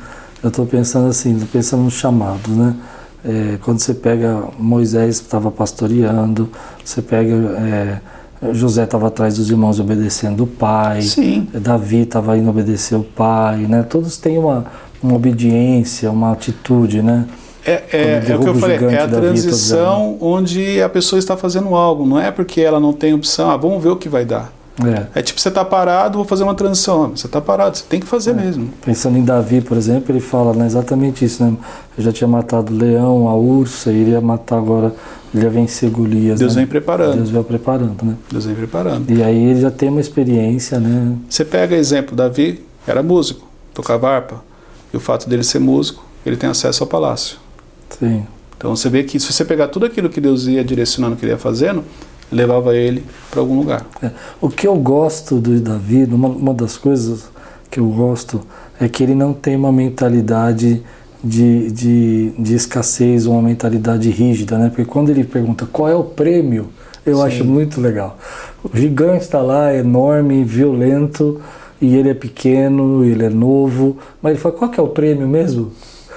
Eu estou pensando assim, pensando no chamado, né? É, quando você pega Moisés estava pastoreando, você pega é, José estava atrás dos irmãos obedecendo o pai. Sim. Davi estava indo obedecer o pai, né? Todos têm uma, uma obediência, uma atitude, né? É, é, é o que eu falei, é a transição onde a pessoa está fazendo algo, não é porque ela não tem opção, ah, vamos ver o que vai dar. É. é tipo, você está parado, vou fazer uma transição. Você está parado, você tem que fazer é. mesmo. Pensando em Davi, por exemplo, ele fala né, exatamente isso. Né? Eu já tinha matado o leão, a ursa, e iria matar agora, ele ia vencer Golias. Deus né? vem preparando. Deus vem preparando, né? Deus vem preparando. E aí ele já tem uma experiência, né? Você pega exemplo, Davi era músico, tocava harpa. E o fato dele ser músico, ele tem acesso ao palácio. Sim. Então você vê que se você pegar tudo aquilo que Deus ia direcionando, que ele ia fazendo, levava ele para algum lugar. É. O que eu gosto do Davi, uma, uma das coisas que eu gosto, é que ele não tem uma mentalidade de, de, de escassez, uma mentalidade rígida, né? Porque quando ele pergunta qual é o prêmio, eu Sim. acho muito legal. O gigante está lá, enorme, violento, e ele é pequeno, ele é novo, mas ele fala, qual que é o prêmio mesmo?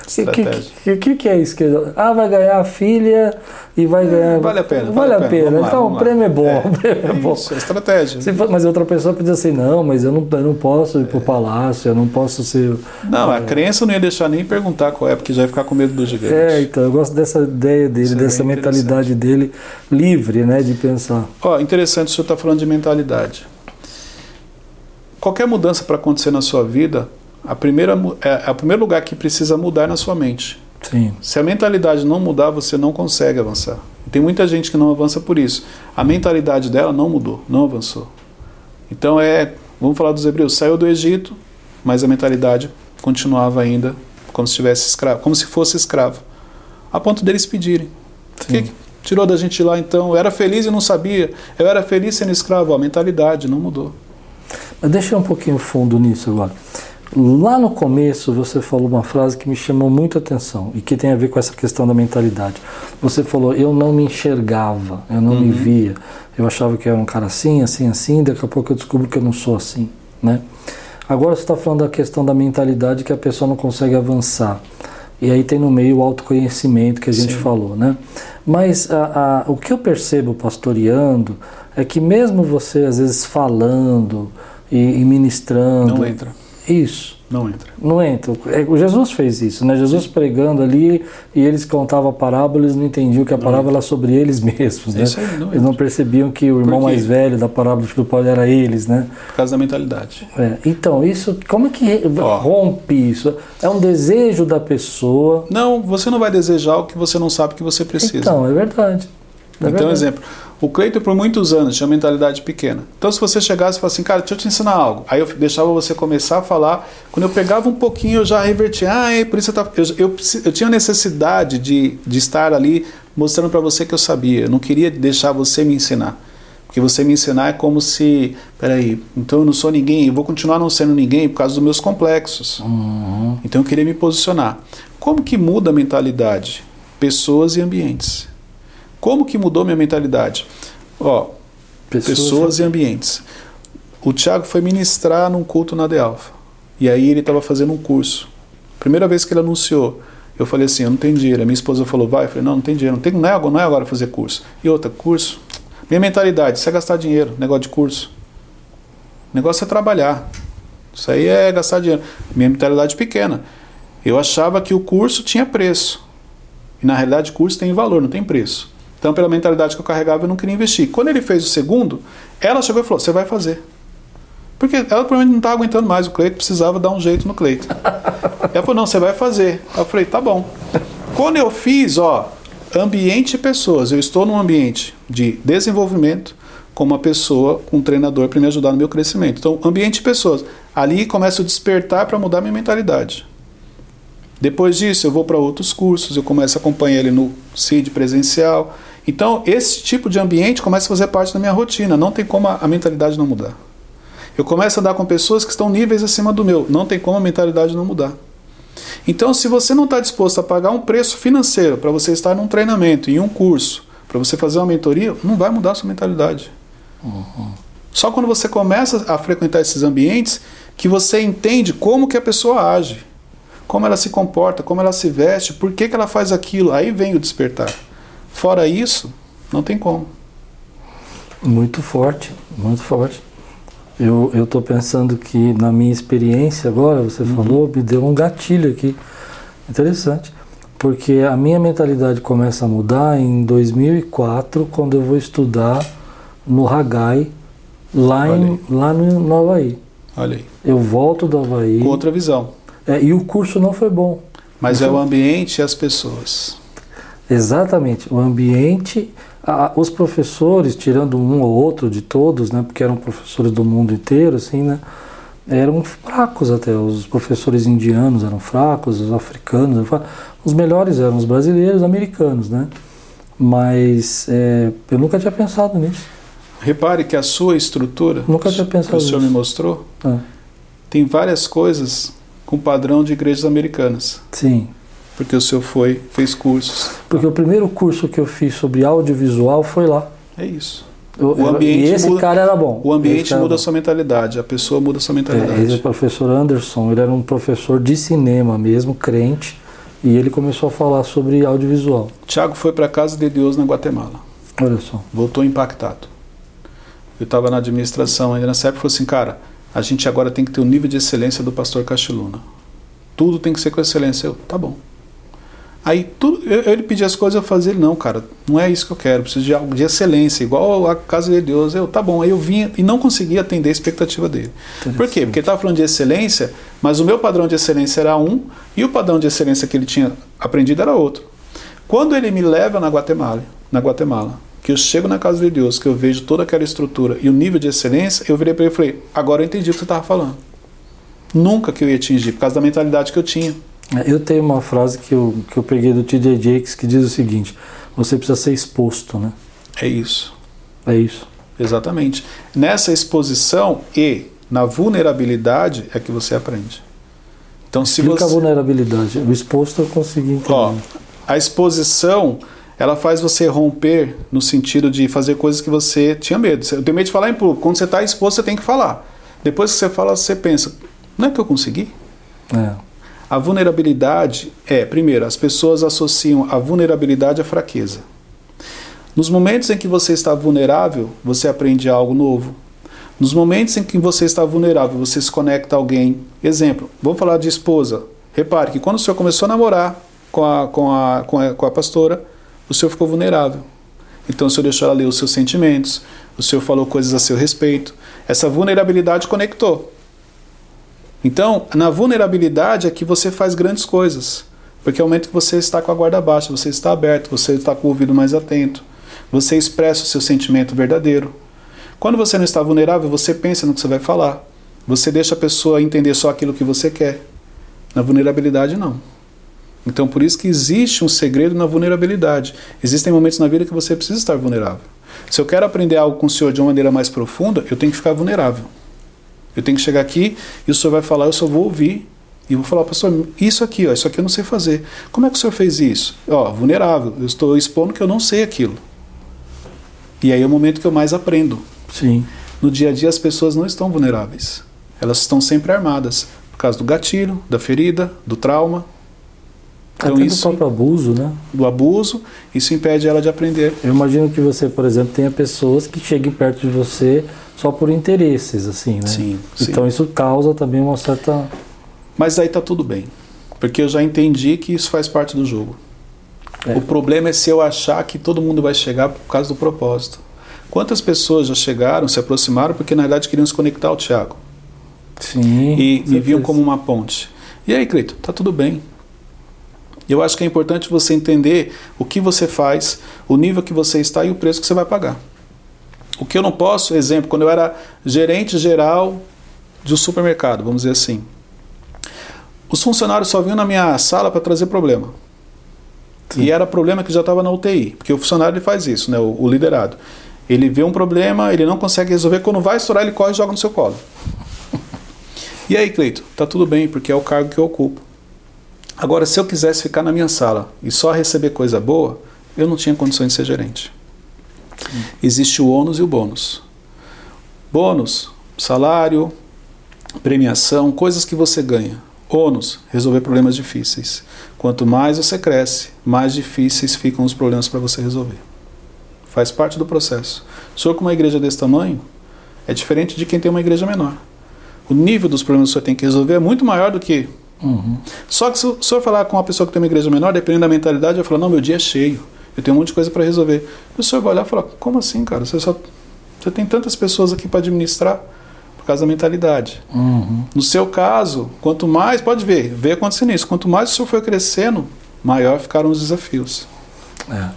O que, que, é isso? Ah, vai ganhar a filha e vai é, ganhar. Vale a pena. Vale, a pena. pena. então, o prêmio é bom. É, o [LAUGHS] prêmio é, bom. Isso, é estratégia. Se, mas outra pessoa pode dizer assim: não, mas eu não, eu não posso ir para o palácio, eu não posso ser. Não, a crença não ia deixar nem perguntar qual é, porque já ia ficar com medo do gigante. É, então, eu gosto dessa ideia dele, Isso dessa mentalidade dele livre, né, de pensar. Ó, interessante o senhor está falando de mentalidade. Qualquer mudança para acontecer na sua vida, a primeira, é, é o primeiro lugar que precisa mudar na sua mente. Sim. Se a mentalidade não mudar, você não consegue avançar. Tem muita gente que não avança por isso. A mentalidade dela não mudou, não avançou. Então é, vamos falar dos hebreus, saiu do Egito, mas a mentalidade continuava ainda como se estivesse escravo, como se fosse escravo. A ponto deles pedirem. O que tirou da gente lá então? Eu era feliz e não sabia. Eu era feliz sendo escravo. A mentalidade não mudou. Mas deixa um pouquinho fundo nisso agora. Lá no começo você falou uma frase que me chamou muito a atenção e que tem a ver com essa questão da mentalidade. Você falou, eu não me enxergava, eu não uhum. me via. Eu achava que eu era um cara assim, assim, assim, daqui a pouco eu descubro que eu não sou assim, né? Agora você está falando da questão da mentalidade que a pessoa não consegue avançar. E aí tem no meio o autoconhecimento que a gente Sim. falou, né? Mas a, a, o que eu percebo pastoreando é que mesmo você às vezes falando e, e ministrando... Não entra Isso. Não entra. Não entra. É, o Jesus fez isso, né? Jesus pregando ali e eles contavam a parábola, eles não entendiam que a parábola era sobre eles [LAUGHS] mesmos, né? Isso aí, não eles não percebiam que o irmão mais velho da parábola do filho Paulo era eles, né? Por causa da mentalidade. É, Então, isso, como é que Ó. rompe isso? É um desejo da pessoa. Não, você não vai desejar o que você não sabe que você precisa. Então, é verdade. É então, verdade. exemplo, o Cleiton por muitos anos tinha mentalidade pequena. Então, se você chegasse e falasse assim, cara, deixa eu te ensinar algo. Aí eu deixava você começar a falar. Quando eu pegava um pouquinho, eu já revertia. Ah, é por isso eu, tava... eu, eu, eu tinha necessidade de, de estar ali mostrando para você que eu sabia. Eu não queria deixar você me ensinar. Porque você me ensinar é como se, peraí, então eu não sou ninguém, eu vou continuar não sendo ninguém por causa dos meus complexos. Uhum. Então eu queria me posicionar. Como que muda a mentalidade? Pessoas e ambientes. Como que mudou minha mentalidade? Ó, pessoas, e ambientes. O Tiago foi ministrar num culto na De Alfa. E aí ele estava fazendo um curso. Primeira vez que ele anunciou, eu falei assim, eu não tenho dinheiro. A minha esposa falou, vai. Eu falei, não, não tem dinheiro. Não, tem, não, é, agora- não é agora fazer curso. E outra, curso. Minha mentalidade, isso é gastar dinheiro, negócio de curso. O negócio é trabalhar. Isso aí é gastar dinheiro. Minha mentalidade pequena. Eu achava que o curso tinha preço. E na realidade o curso tem valor, não tem preço. Então, pela mentalidade que eu carregava, eu não queria investir. Quando ele fez o segundo, ela chegou e falou: Você vai fazer. Porque ela provavelmente não estava aguentando mais o Cleito, precisava dar um jeito no Cleito. [LAUGHS] ela falou: Não, você vai fazer. Eu falei: Tá bom. Quando eu fiz, ó, ambiente e pessoas, eu estou num ambiente de desenvolvimento com uma pessoa, com um treinador para me ajudar no meu crescimento. Então, ambiente e pessoas. Ali começa o despertar para mudar minha mentalidade. Depois disso, eu vou para outros cursos, eu começo a acompanhar ele no CID presencial. Então, esse tipo de ambiente começa a fazer parte da minha rotina. Não tem como a, a mentalidade não mudar. Eu começo a andar com pessoas que estão níveis acima do meu. Não tem como a mentalidade não mudar. Então, se você não está disposto a pagar um preço financeiro para você estar num treinamento, em um curso, para você fazer uma mentoria, não vai mudar a sua mentalidade. Só quando você começa a frequentar esses ambientes que você entende como que a pessoa age, como ela se comporta, como ela se veste, por que, que ela faz aquilo. Aí vem o despertar. Fora isso, não tem como. Muito forte, muito forte. Eu estou pensando que na minha experiência agora, você Uhum. falou, me deu um gatilho aqui. Interessante. Porque a minha mentalidade começa a mudar em 2004, quando eu vou estudar no Hagai, lá, Olha em, aí. lá no, no Havaí. Olha aí. Eu volto do Havaí. Com outra visão. É, e o curso não foi bom. Mas é o ambiente e as pessoas. Exatamente. O ambiente, a- os professores, tirando um ou outro de todos, né, porque eram professores do mundo inteiro, assim, né, eram fracos até. Os professores indianos eram fracos, os africanos eram fracos. Os melhores eram os brasileiros, americanos, né? Mas é, eu nunca tinha pensado nisso. Repare que a sua estrutura, Nunca tinha que pensado o senhor me nisso. mostrou, Ah, tem várias coisas com padrão de igrejas americanas. sim. Porque o senhor foi, fez cursos. Porque o primeiro curso que eu fiz sobre audiovisual foi lá. É isso. Eu- O eu- ambiente e esse muda- cara era bom. O ambiente muda a sua mentalidade, a pessoa muda a sua mentalidade. É, esse professor Anderson, ele era um professor de cinema mesmo, crente, e ele começou a falar sobre audiovisual. Tiago foi para a casa de Deus na Guatemala. Olha só. Voltou impactado. Eu estava na administração ainda nessa época e falou assim, cara, a gente agora tem que ter o nível de excelência do pastor Castiluna. Tudo tem que ser com excelência. Eu, tá bom. Aí tudo, eu, ele pedia as coisas, eu fazia, não, cara, não é isso que eu quero, eu preciso de algo de excelência, igual a casa de Deus. Eu, tá bom. Aí eu vinha e não conseguia atender a expectativa dele. Por quê? Porque ele estava falando de excelência, mas o meu padrão de excelência era um e o padrão de excelência que ele tinha aprendido era outro. Quando ele me leva na Guatemala, na Guatemala, que eu chego na casa de Deus, que eu vejo toda aquela estrutura e o nível de excelência, eu virei para ele e falei: agora eu entendi o que você estava falando. Nunca que eu ia atingir, por causa da mentalidade que eu tinha. É, Eu tenho uma frase que eu, que eu peguei do T.J. Jakes que diz o seguinte: você precisa ser exposto, né? É isso. É isso. Exatamente. Nessa exposição e na vulnerabilidade é que você aprende. Então, se Explica a você. vulnerabilidade. O exposto eu consegui entender. Ó, a exposição ela faz você romper no sentido de fazer coisas que você tinha medo. Eu tenho medo de falar em público. Quando você está exposto, você tem que falar. Depois que você fala, você pensa: não é que eu consegui? É. A vulnerabilidade é, primeiro, as pessoas associam a vulnerabilidade à fraqueza. Nos momentos em que você está vulnerável, você aprende algo novo. Nos momentos em que você está vulnerável, você se conecta a alguém. Exemplo, vamos falar de esposa. Repare que quando o senhor começou a namorar com a, com a, com a, com a pastora, o senhor ficou vulnerável. Então o senhor deixou ela ler os seus sentimentos, o senhor falou coisas a seu respeito. Essa vulnerabilidade conectou. Então, na vulnerabilidade é que você faz grandes coisas. Porque é o momento que você está com a guarda baixa, você está aberto, você está com o ouvido mais atento, você expressa o seu sentimento verdadeiro. Quando você não está vulnerável, você pensa no que você vai falar. Você deixa a pessoa entender só aquilo que você quer. Na vulnerabilidade, não. Então, por isso que existe um segredo na vulnerabilidade. Existem momentos na vida que você precisa estar vulnerável. Se eu quero aprender algo com o Senhor de uma maneira mais profunda, eu tenho que ficar vulnerável. Eu tenho que chegar aqui e o Senhor vai falar, eu só vou ouvir. E vou falar, pastor, isso aqui, ó, isso aqui eu não sei fazer. Como é que o senhor fez isso? Ó, vulnerável, eu estou expondo que eu não sei aquilo. E aí é o momento que eu mais aprendo. Sim. No dia a dia as pessoas não estão vulneráveis. Elas estão sempre armadas por causa do gatilho, da ferida, do trauma. Então Até isso, do próprio abuso, né? Do abuso, isso impede ela de aprender. Eu imagino que você, por exemplo, tenha pessoas que cheguem perto de você só por interesses, assim, né? Sim. Então sim. isso causa também uma certa mas aí tá tudo bem, porque eu já entendi que isso faz parte do jogo. É. O problema é se eu achar que todo mundo vai chegar por causa do propósito. Quantas pessoas já chegaram, se aproximaram porque na verdade queriam se conectar ao Tiago? Sim. E me viam como uma ponte. E aí, Cleito, tá tudo bem. Eu acho que é importante você entender o que você faz, o nível que você está e o preço que você vai pagar. O que eu não posso, exemplo, quando eu era gerente geral de um supermercado, vamos dizer assim, os funcionários só vinham na minha sala para trazer problema. Sim. E era problema que já estava na UTI, porque o funcionário ele faz isso, né, o, o, liderado. Ele vê um problema, ele não consegue resolver, quando vai estourar, ele corre e joga no seu colo. e aí, Cleito, tá tudo bem, porque é o cargo que eu ocupo. Agora, se eu quisesse ficar na minha sala e só receber coisa boa, eu não tinha condições de ser gerente. Sim. Existe o ônus e o bônus. Bônus, salário, premiação, coisas que você ganha. Ônus, resolver problemas difíceis. Quanto mais você cresce, mais difíceis ficam os problemas para você resolver. Faz parte do processo. O senhor com uma igreja desse tamanho é diferente de quem tem uma igreja menor. O nível dos problemas que o senhor tem que resolver é muito maior do que. Uhum. Só que se o senhor falar com uma pessoa que tem uma igreja menor, dependendo da mentalidade, vai falar: não, meu dia é cheio, eu tenho um monte de coisa para resolver. E o senhor vai olhar e falar: como assim, cara? Você, só, você tem tantas pessoas aqui para administrar por causa da mentalidade. Uhum. No seu caso, quanto mais, pode ver, veio acontecendo isso, quanto mais o senhor foi crescendo, maior ficaram os desafios. É.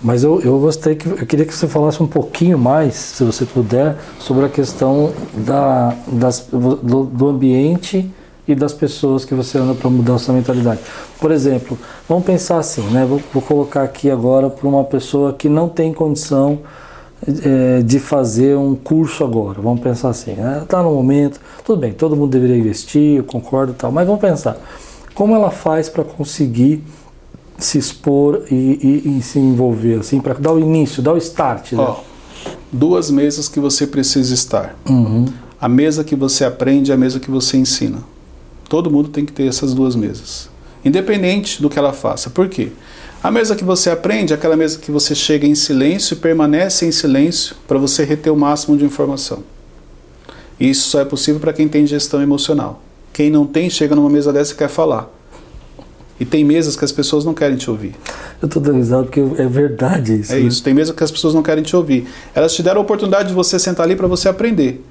Mas eu, eu gostei que eu queria que você falasse um pouquinho mais, se você puder, sobre a questão da, das, do, do ambiente e das pessoas que você anda para mudar essa mentalidade. Por exemplo, vamos pensar assim, né? Vou, vou colocar aqui agora para uma pessoa que não tem condição é, de fazer um curso agora. Vamos pensar assim, né? Tá no momento, tudo bem, todo mundo deveria investir, eu concordo tal, mas vamos pensar, como ela faz para conseguir se expor e, e, e se envolver, assim, para dar o início, dar o start? Né? duas mesas que você precisa estar. Uhum. A mesa que você aprende e a mesa que você ensina. Todo mundo tem que ter essas duas mesas. Independente do que ela faça. Por quê? A mesa que você aprende é aquela mesa que você chega em silêncio e permanece em silêncio para você reter o máximo de informação. E isso só é possível para quem tem gestão emocional. Quem não tem, chega numa mesa dessa e quer falar. E tem mesas que as pessoas não querem te ouvir. Eu estou dando risada porque é verdade isso. É né? isso. Tem mesas que as pessoas não querem te ouvir. Elas te deram a oportunidade de você sentar ali para você aprender.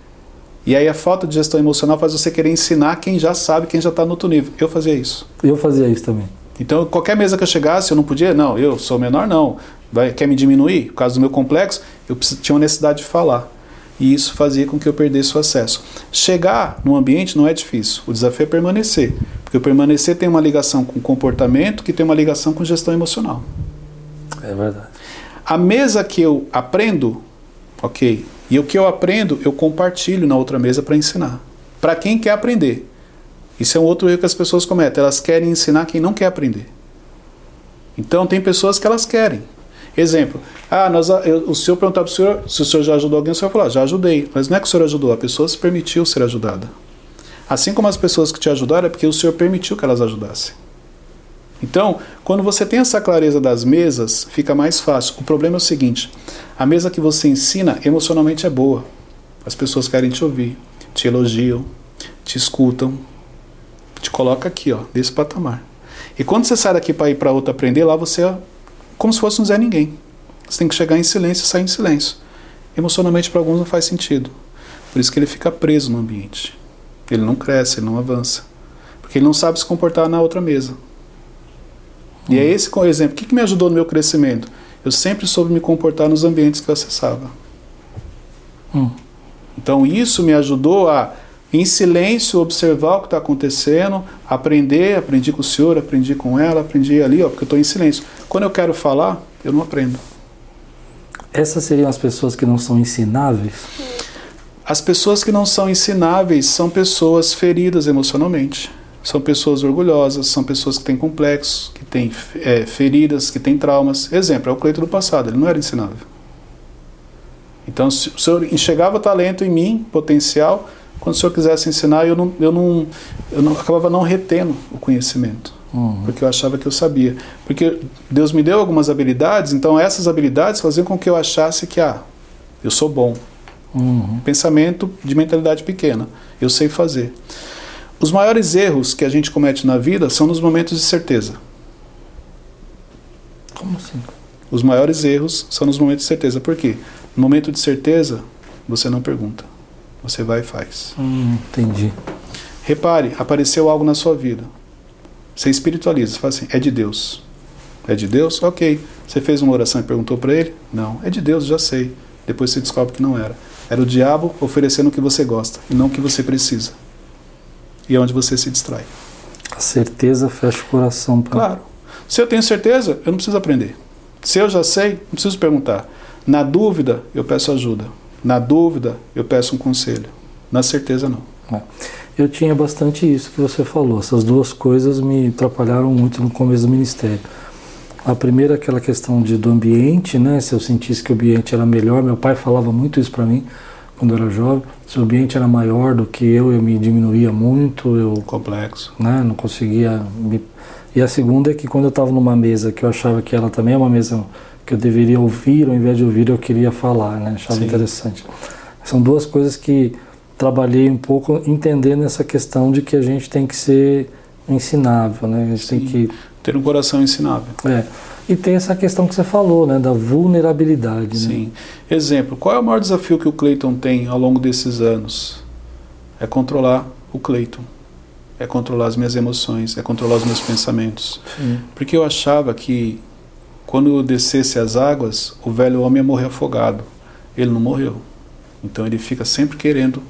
E aí a falta de gestão emocional faz você querer ensinar quem já sabe, quem já está no outro nível. Eu fazia isso. Eu fazia isso também. Então, qualquer mesa que eu chegasse, eu não podia, não, eu sou menor, não. Vai, quer me diminuir? Por causa do meu complexo, eu tinha uma necessidade de falar. E isso fazia com que eu perdesse o acesso. Chegar no ambiente não é difícil, o desafio é permanecer. Porque o permanecer tem uma ligação com comportamento que tem uma ligação com gestão emocional. É verdade. A mesa que eu aprendo, ok, e o que eu aprendo, eu compartilho na outra mesa para ensinar. Para quem quer aprender. Isso é um outro erro que as pessoas cometem. Elas querem ensinar quem não quer aprender. Então, tem pessoas que elas querem. Exemplo, ah, nós, eu, o senhor perguntar para o senhor se o senhor já ajudou alguém, o senhor vai falar, já ajudei. Mas não é que o senhor ajudou, a pessoa se permitiu ser ajudada. Assim como as pessoas que te ajudaram, é porque o senhor permitiu que elas ajudassem. Então, quando você tem essa clareza das mesas, fica mais fácil. O problema é o seguinte: a mesa que você ensina emocionalmente é boa. As pessoas querem te ouvir, te elogiam, te escutam, te coloca aqui, ó, desse patamar. E quando você sai daqui para ir para outro aprender, lá você é como se fosse um Zé Ninguém. Você tem que chegar em silêncio e sair em silêncio. Emocionalmente, para alguns, não faz sentido. Por isso que ele fica preso no ambiente. Ele não cresce, ele não avança. Porque ele não sabe se comportar na outra mesa. E é esse o exemplo. O que, que me ajudou no meu crescimento? Eu sempre soube me comportar nos ambientes que eu acessava. Hum. Então isso me ajudou a, em silêncio, observar o que está acontecendo, aprender. Aprendi com o senhor, aprendi com ela, aprendi ali, ó, porque eu estou em silêncio. Quando eu quero falar, eu não aprendo. Essas seriam as pessoas que não são ensináveis? As pessoas que não são ensináveis são pessoas feridas emocionalmente. São pessoas orgulhosas, são pessoas que têm complexos, que têm é, feridas, que têm traumas. Exemplo, é o Cleito do passado, ele não era ensinável. Então, se o senhor enxergava talento em mim, potencial, quando o senhor quisesse ensinar, eu não, eu não, eu não acabava não retendo o conhecimento, uhum. porque eu achava que eu sabia. Porque Deus me deu algumas habilidades, então essas habilidades faziam com que eu achasse que, ah, eu sou bom. Uhum. Pensamento de mentalidade pequena, eu sei fazer. Os maiores erros que a gente comete na vida são nos momentos de certeza. Como assim? Os maiores erros são nos momentos de certeza. Por quê? No momento de certeza, você não pergunta. Você vai e faz. Hum, entendi. Repare, apareceu algo na sua vida. Você espiritualiza, você fala assim: é de Deus. É de Deus? Ok. Você fez uma oração e perguntou para ele? Não. É de Deus, já sei. Depois você descobre que não era. Era o diabo oferecendo o que você gosta e não o que você precisa e é onde você se distrai. A certeza fecha o coração. Pra... Claro. Se eu tenho certeza, eu não preciso aprender. Se eu já sei, não preciso perguntar. Na dúvida, eu peço ajuda. Na dúvida, eu peço um conselho. Na certeza, não. É. Eu tinha bastante isso que você falou. Essas duas coisas me atrapalharam muito no começo do ministério. A primeira, aquela questão de, do ambiente, né? Se eu sentisse que o ambiente era melhor, meu pai falava muito isso para mim quando eu era jovem. Se o ambiente era maior do que eu, eu me diminuía muito. Eu, Complexo. Né, não conseguia me... E a segunda é que quando eu estava numa mesa que eu achava que ela também é uma mesa que eu deveria ouvir, ao invés de ouvir, eu queria falar, né? Achava Sim. interessante. São duas coisas que trabalhei um pouco entendendo essa questão de que a gente tem que ser ensinável, né? A gente Sim. tem que ter um coração ensinável. É. E tem essa questão que você falou, né, da vulnerabilidade. Sim. Né? Exemplo, qual é o maior desafio que o Cleiton tem ao longo desses anos? É controlar o Cleiton. É controlar as minhas emoções, é controlar os meus pensamentos. Sim. Porque eu achava que quando descesse as águas, o velho homem ia morrer afogado. Ele não morreu. Então ele fica sempre querendo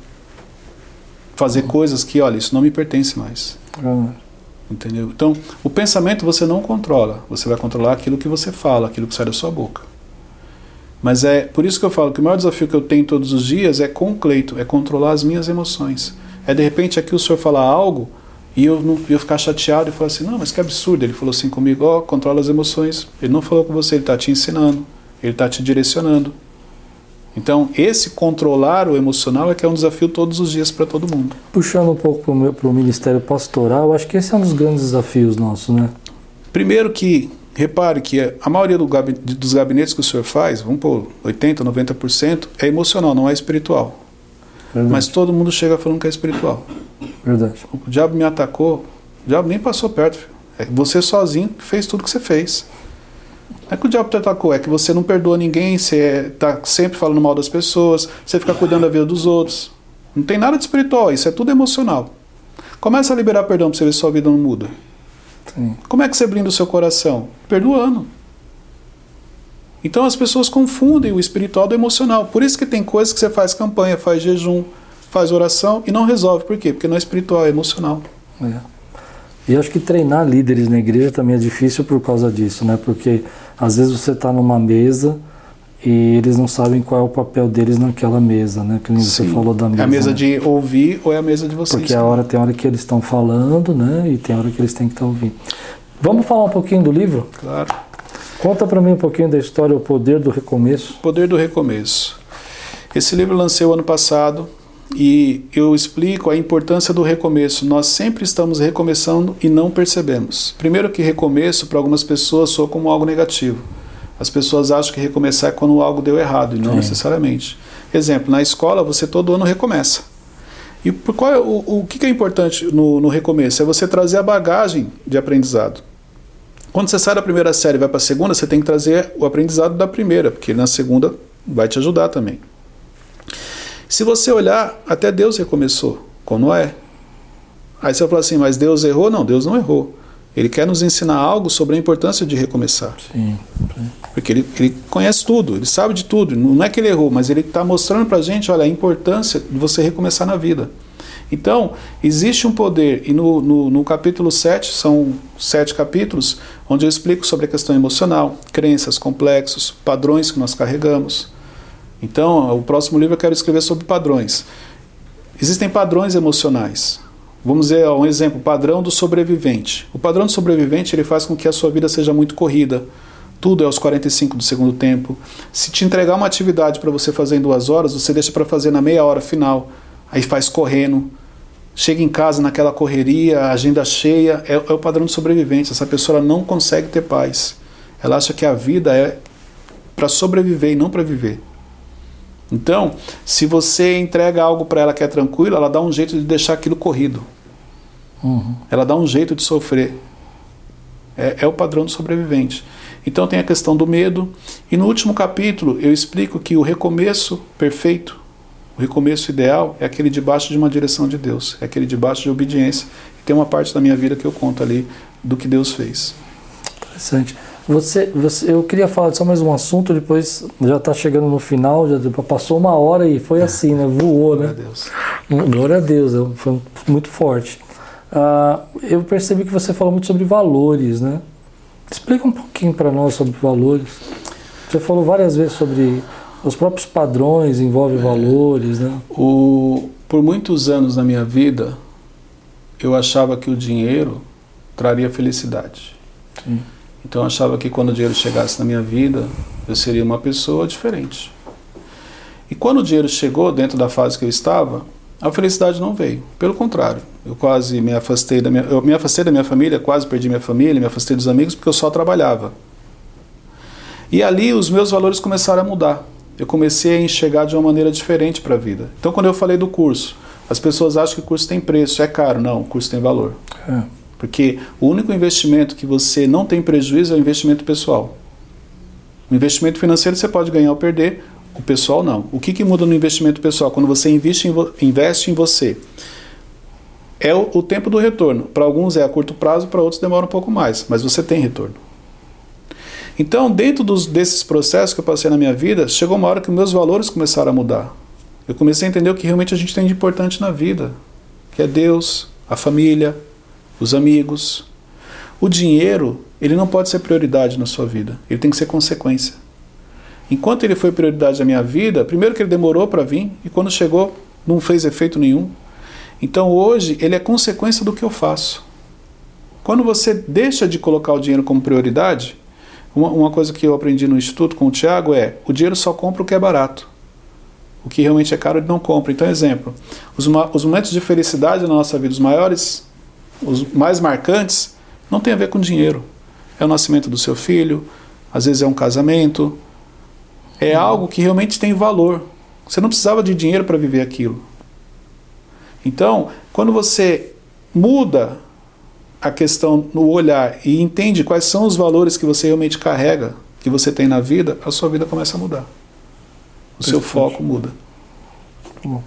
fazer coisas que, olha, isso não me pertence mais. Uhum. Entendeu? Então, o pensamento você não controla, você vai controlar aquilo que você fala, aquilo que sai da sua boca. Mas é por isso que eu falo que o maior desafio que eu tenho todos os dias é com o Cleito, é controlar as minhas emoções. É de repente aqui o senhor falar algo e eu, não, eu ficar chateado e falar assim: não, mas que absurdo. Ele falou assim comigo: ó, oh, controla as emoções. Ele não falou com você, ele está te ensinando, ele está te direcionando. Então, esse controlar o emocional é que é um desafio todos os dias para todo mundo. Puxando um pouco para o Ministério Pastoral, acho que esse é um dos grandes desafios nossos, né? Primeiro que, repare que a maioria do gabinete, dos gabinetes que o senhor faz, vamos por 80%, 90%, é emocional, não é espiritual. Verdade. Mas todo mundo chega falando que é espiritual. Verdade. O diabo me atacou, o diabo nem passou perto. É você sozinho fez tudo que você fez. Não é que o diabo te atacou, é que você não perdoa ninguém, você está sempre falando mal das pessoas, você fica cuidando da vida dos outros. Não tem nada de espiritual, isso é tudo emocional. Começa a liberar perdão para você ver se sua vida não muda. Sim. Como é que você brinda o seu coração? Perdoando. Então as pessoas confundem o espiritual do emocional. Por isso que tem coisas que você faz campanha, faz jejum, faz oração e não resolve. Por quê? Porque não é espiritual, é emocional. É. E acho que treinar líderes na igreja também é difícil por causa disso, né? Porque às vezes você está numa mesa e eles não sabem qual é o papel deles naquela mesa, né? Que você falou da mesa. É a mesa né? de ouvir ou é a mesa de vocês? Porque a hora tem hora que eles estão falando, né? E tem hora que eles têm que estar tá ouvindo. Vamos falar um pouquinho do livro? Claro. Conta para mim um pouquinho da história O Poder do Recomeço. Poder do Recomeço. Esse livro lancei o ano passado e eu explico a importância do recomeço. Nós sempre estamos recomeçando e não percebemos. Primeiro que recomeço para algumas pessoas soa como algo negativo. As pessoas acham que recomeçar é quando algo deu errado, e não Sim. necessariamente. Exemplo, na escola você todo ano recomeça. E por qual é, o, o que é importante no, no recomeço? É você trazer a bagagem de aprendizado. Quando você sai da primeira série e vai para a segunda, você tem que trazer o aprendizado da primeira, porque na segunda vai te ajudar também. Se você olhar, até Deus recomeçou com Noé. Aí você vai falar assim, mas Deus errou? Não, Deus não errou. Ele quer nos ensinar algo sobre a importância de recomeçar. Sim. Porque ele, ele conhece tudo, ele sabe de tudo. Não é que ele errou, mas ele está mostrando para a gente olha, a importância de você recomeçar na vida. Então, existe um poder, e no, no, no, capítulo 7, são sete capítulos, onde eu explico sobre a questão emocional, crenças, complexos, padrões que nós carregamos. Então, o próximo livro eu quero escrever sobre padrões. Existem padrões emocionais. Vamos ver um exemplo, padrão do sobrevivente. O padrão do sobrevivente ele faz com que a sua vida seja muito corrida. Tudo é aos 45 do segundo tempo. Se te entregar uma atividade para você fazer em duas horas, você deixa para fazer na meia hora final. Aí faz correndo. Chega em casa naquela correria, agenda cheia. É, é o padrão do sobrevivente. Essa pessoa não consegue ter paz. Ela acha que a vida é para sobreviver e não para viver. Então, se você entrega algo para ela que é tranquilo, ela dá um jeito de deixar aquilo corrido. Uhum. Ela dá um jeito de sofrer. É, é, o padrão do sobrevivente. Então tem a questão do medo. E no último capítulo eu explico que o recomeço perfeito, o recomeço ideal, é aquele debaixo de uma direção de Deus, é aquele debaixo de obediência. E tem uma parte da minha vida que eu conto ali do que Deus fez. Interessante. Você, você, eu queria falar só mais um assunto, depois já está chegando no final, já passou uma hora e foi assim, né? Voou, né? Glória a Deus. Glória a Deus, é foi muito forte. Uh, eu percebi que você falou muito sobre valores, né? Explica um pouquinho para nós sobre valores. Você falou várias vezes sobre os próprios padrões envolvem é. valores, né? O, por muitos anos na minha vida, eu achava que o dinheiro traria felicidade. Sim. Então eu achava que quando o dinheiro chegasse na minha vida, eu seria uma pessoa diferente. E quando o dinheiro chegou dentro da fase que eu estava, a felicidade não veio. Pelo contrário, eu quase me afastei da minha, eu me afastei da minha família, quase perdi minha família, me afastei dos amigos porque eu só trabalhava. E ali os meus valores começaram a mudar. Eu comecei a enxergar de uma maneira diferente para a vida. Então quando eu falei do curso, as pessoas acham que o curso tem preço, é caro. Não, o curso tem valor. É. Porque o único investimento que você não tem prejuízo é o investimento pessoal. O investimento financeiro você pode ganhar ou perder, o pessoal não. O que, que muda no investimento pessoal? Quando você investe em, investe em você, é o, o tempo do retorno. Para alguns é a curto prazo, para outros demora um pouco mais, mas você tem retorno. Então, dentro dos, desses processos que eu passei na minha vida, chegou uma hora que meus valores começaram a mudar. Eu comecei a entender o que realmente a gente tem de importante na vida, que é Deus, a família, os amigos. O dinheiro, ele não pode ser prioridade na sua vida, ele tem que ser consequência. Enquanto ele foi prioridade na minha vida, primeiro que ele demorou para vir e quando chegou não fez efeito nenhum. Então hoje ele é consequência do que eu faço. Quando você deixa de colocar o dinheiro como prioridade, uma, uma coisa que eu aprendi no instituto com o Tiago é: o dinheiro só compra o que é barato. O que realmente é caro ele não compra. Então, exemplo: os, os momentos de felicidade na nossa vida, os maiores os mais marcantes, não tem a ver com dinheiro. É o nascimento do seu filho, às vezes é um casamento. É uhum. algo que realmente tem valor. Você não precisava de dinheiro para viver aquilo. Então, quando você muda a questão no olhar e entende quais são os valores que você realmente carrega, que você tem na vida, a sua vida começa a mudar. O seu foco muda. Bom.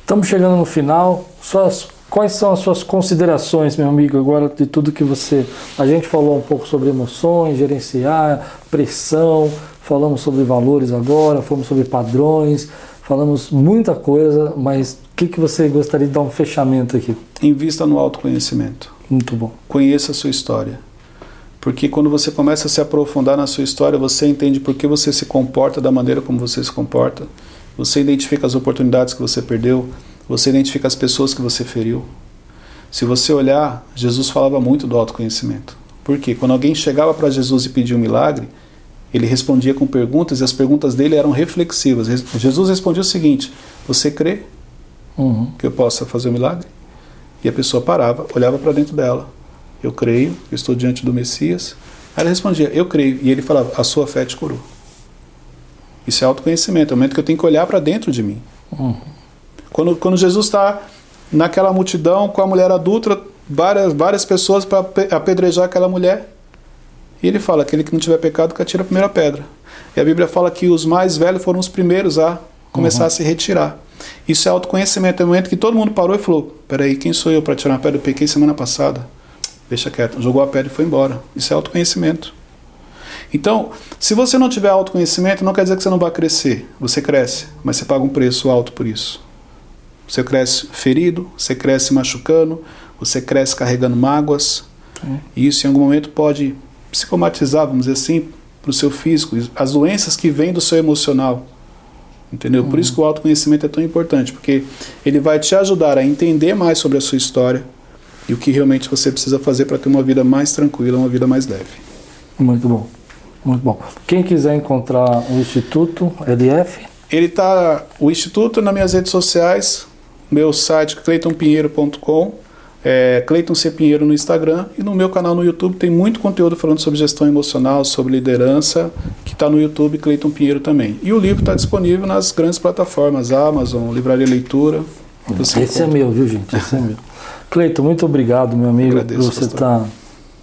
Estamos chegando no final. Suas Quais são as suas considerações, meu amigo, agora de tudo que você. A gente falou um pouco sobre emoções, gerenciar, pressão, falamos sobre valores agora, falamos sobre padrões, falamos muita coisa, mas o que, que você gostaria de dar um fechamento aqui? Invista no autoconhecimento. Muito bom. Conheça a sua história. Porque quando você começa a se aprofundar na sua história, você entende por que você se comporta da maneira como você se comporta. Você identifica as oportunidades que você perdeu você identifica as pessoas que você feriu. Se você olhar, Jesus falava muito do autoconhecimento. Por quê? Quando alguém chegava para Jesus e pedia um milagre, ele respondia com perguntas e as perguntas dele eram reflexivas. Jesus respondia o seguinte: Você crê uhum. que eu possa fazer o um milagre? E a pessoa parava, olhava para dentro dela. Eu creio, eu estou diante do Messias. Aí ela respondia: Eu creio. E ele falava: A sua fé te curou. Isso é autoconhecimento, é o momento que eu tenho que olhar para dentro de mim. Uhum. Quando, quando Jesus está naquela multidão com a mulher adulta, várias, várias pessoas para apedrejar aquela mulher. E ele fala: aquele que não tiver pecado, que atira a primeira pedra. E a Bíblia fala que os mais velhos foram os primeiros a começar uhum. a se retirar. Isso é autoconhecimento. É o momento que todo mundo parou e falou: peraí, quem sou eu para tirar uma pedra? Eu pequei semana passada. Deixa quieto. Jogou a pedra e foi embora. Isso é autoconhecimento. Então, se você não tiver autoconhecimento, não quer dizer que você não vai crescer. Você cresce, mas você paga um preço alto por isso. Você cresce ferido, você cresce machucando, você cresce carregando mágoas. É. E isso em algum momento pode psicomatizar, vamos dizer assim, para o seu físico, as doenças que vêm do seu emocional. Entendeu? Uhum. Por isso que o autoconhecimento é tão importante, porque ele vai te ajudar a entender mais sobre a sua história e o que realmente você precisa fazer para ter uma vida mais tranquila, uma vida mais leve. Muito bom. Muito bom. Quem quiser encontrar o Instituto LF? Ele está. O Instituto nas minhas redes sociais, meu site cleitonpinheiro.com é, Cleiton C. Pinheiro no Instagram e no meu canal no YouTube tem muito conteúdo falando sobre gestão emocional, sobre liderança, que está no YouTube Cleiton Pinheiro também. E o livro está disponível nas grandes plataformas, Amazon, Livraria Leitura. Esse encontra. é meu, viu gente? Esse é meu. Cleiton, muito obrigado, meu amigo, Agradeço, por você estar tá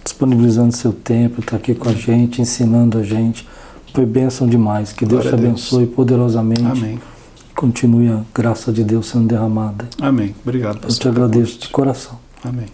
disponibilizando seu tempo, estar tá aqui com a gente, ensinando a gente. Foi bênção demais. Que Deus Glória te abençoe poderosamente. Amém continue a graça de Deus sendo derramada. Amém. Obrigado, pastor. Eu te agradeço de coração. Amém.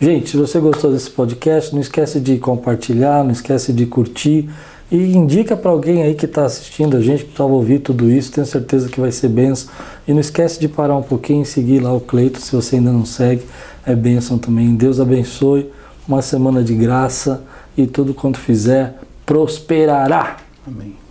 Gente, se você gostou desse podcast, não esquece de compartilhar, não esquece de curtir e indica para alguém aí que está assistindo a gente, que estava ouvindo tudo isso, tenho certeza que vai ser benção. E não esquece de parar um pouquinho e seguir lá o Cleito, se você ainda não segue, é bênção também. Deus abençoe, uma semana de graça e tudo quanto fizer prosperará. Amém.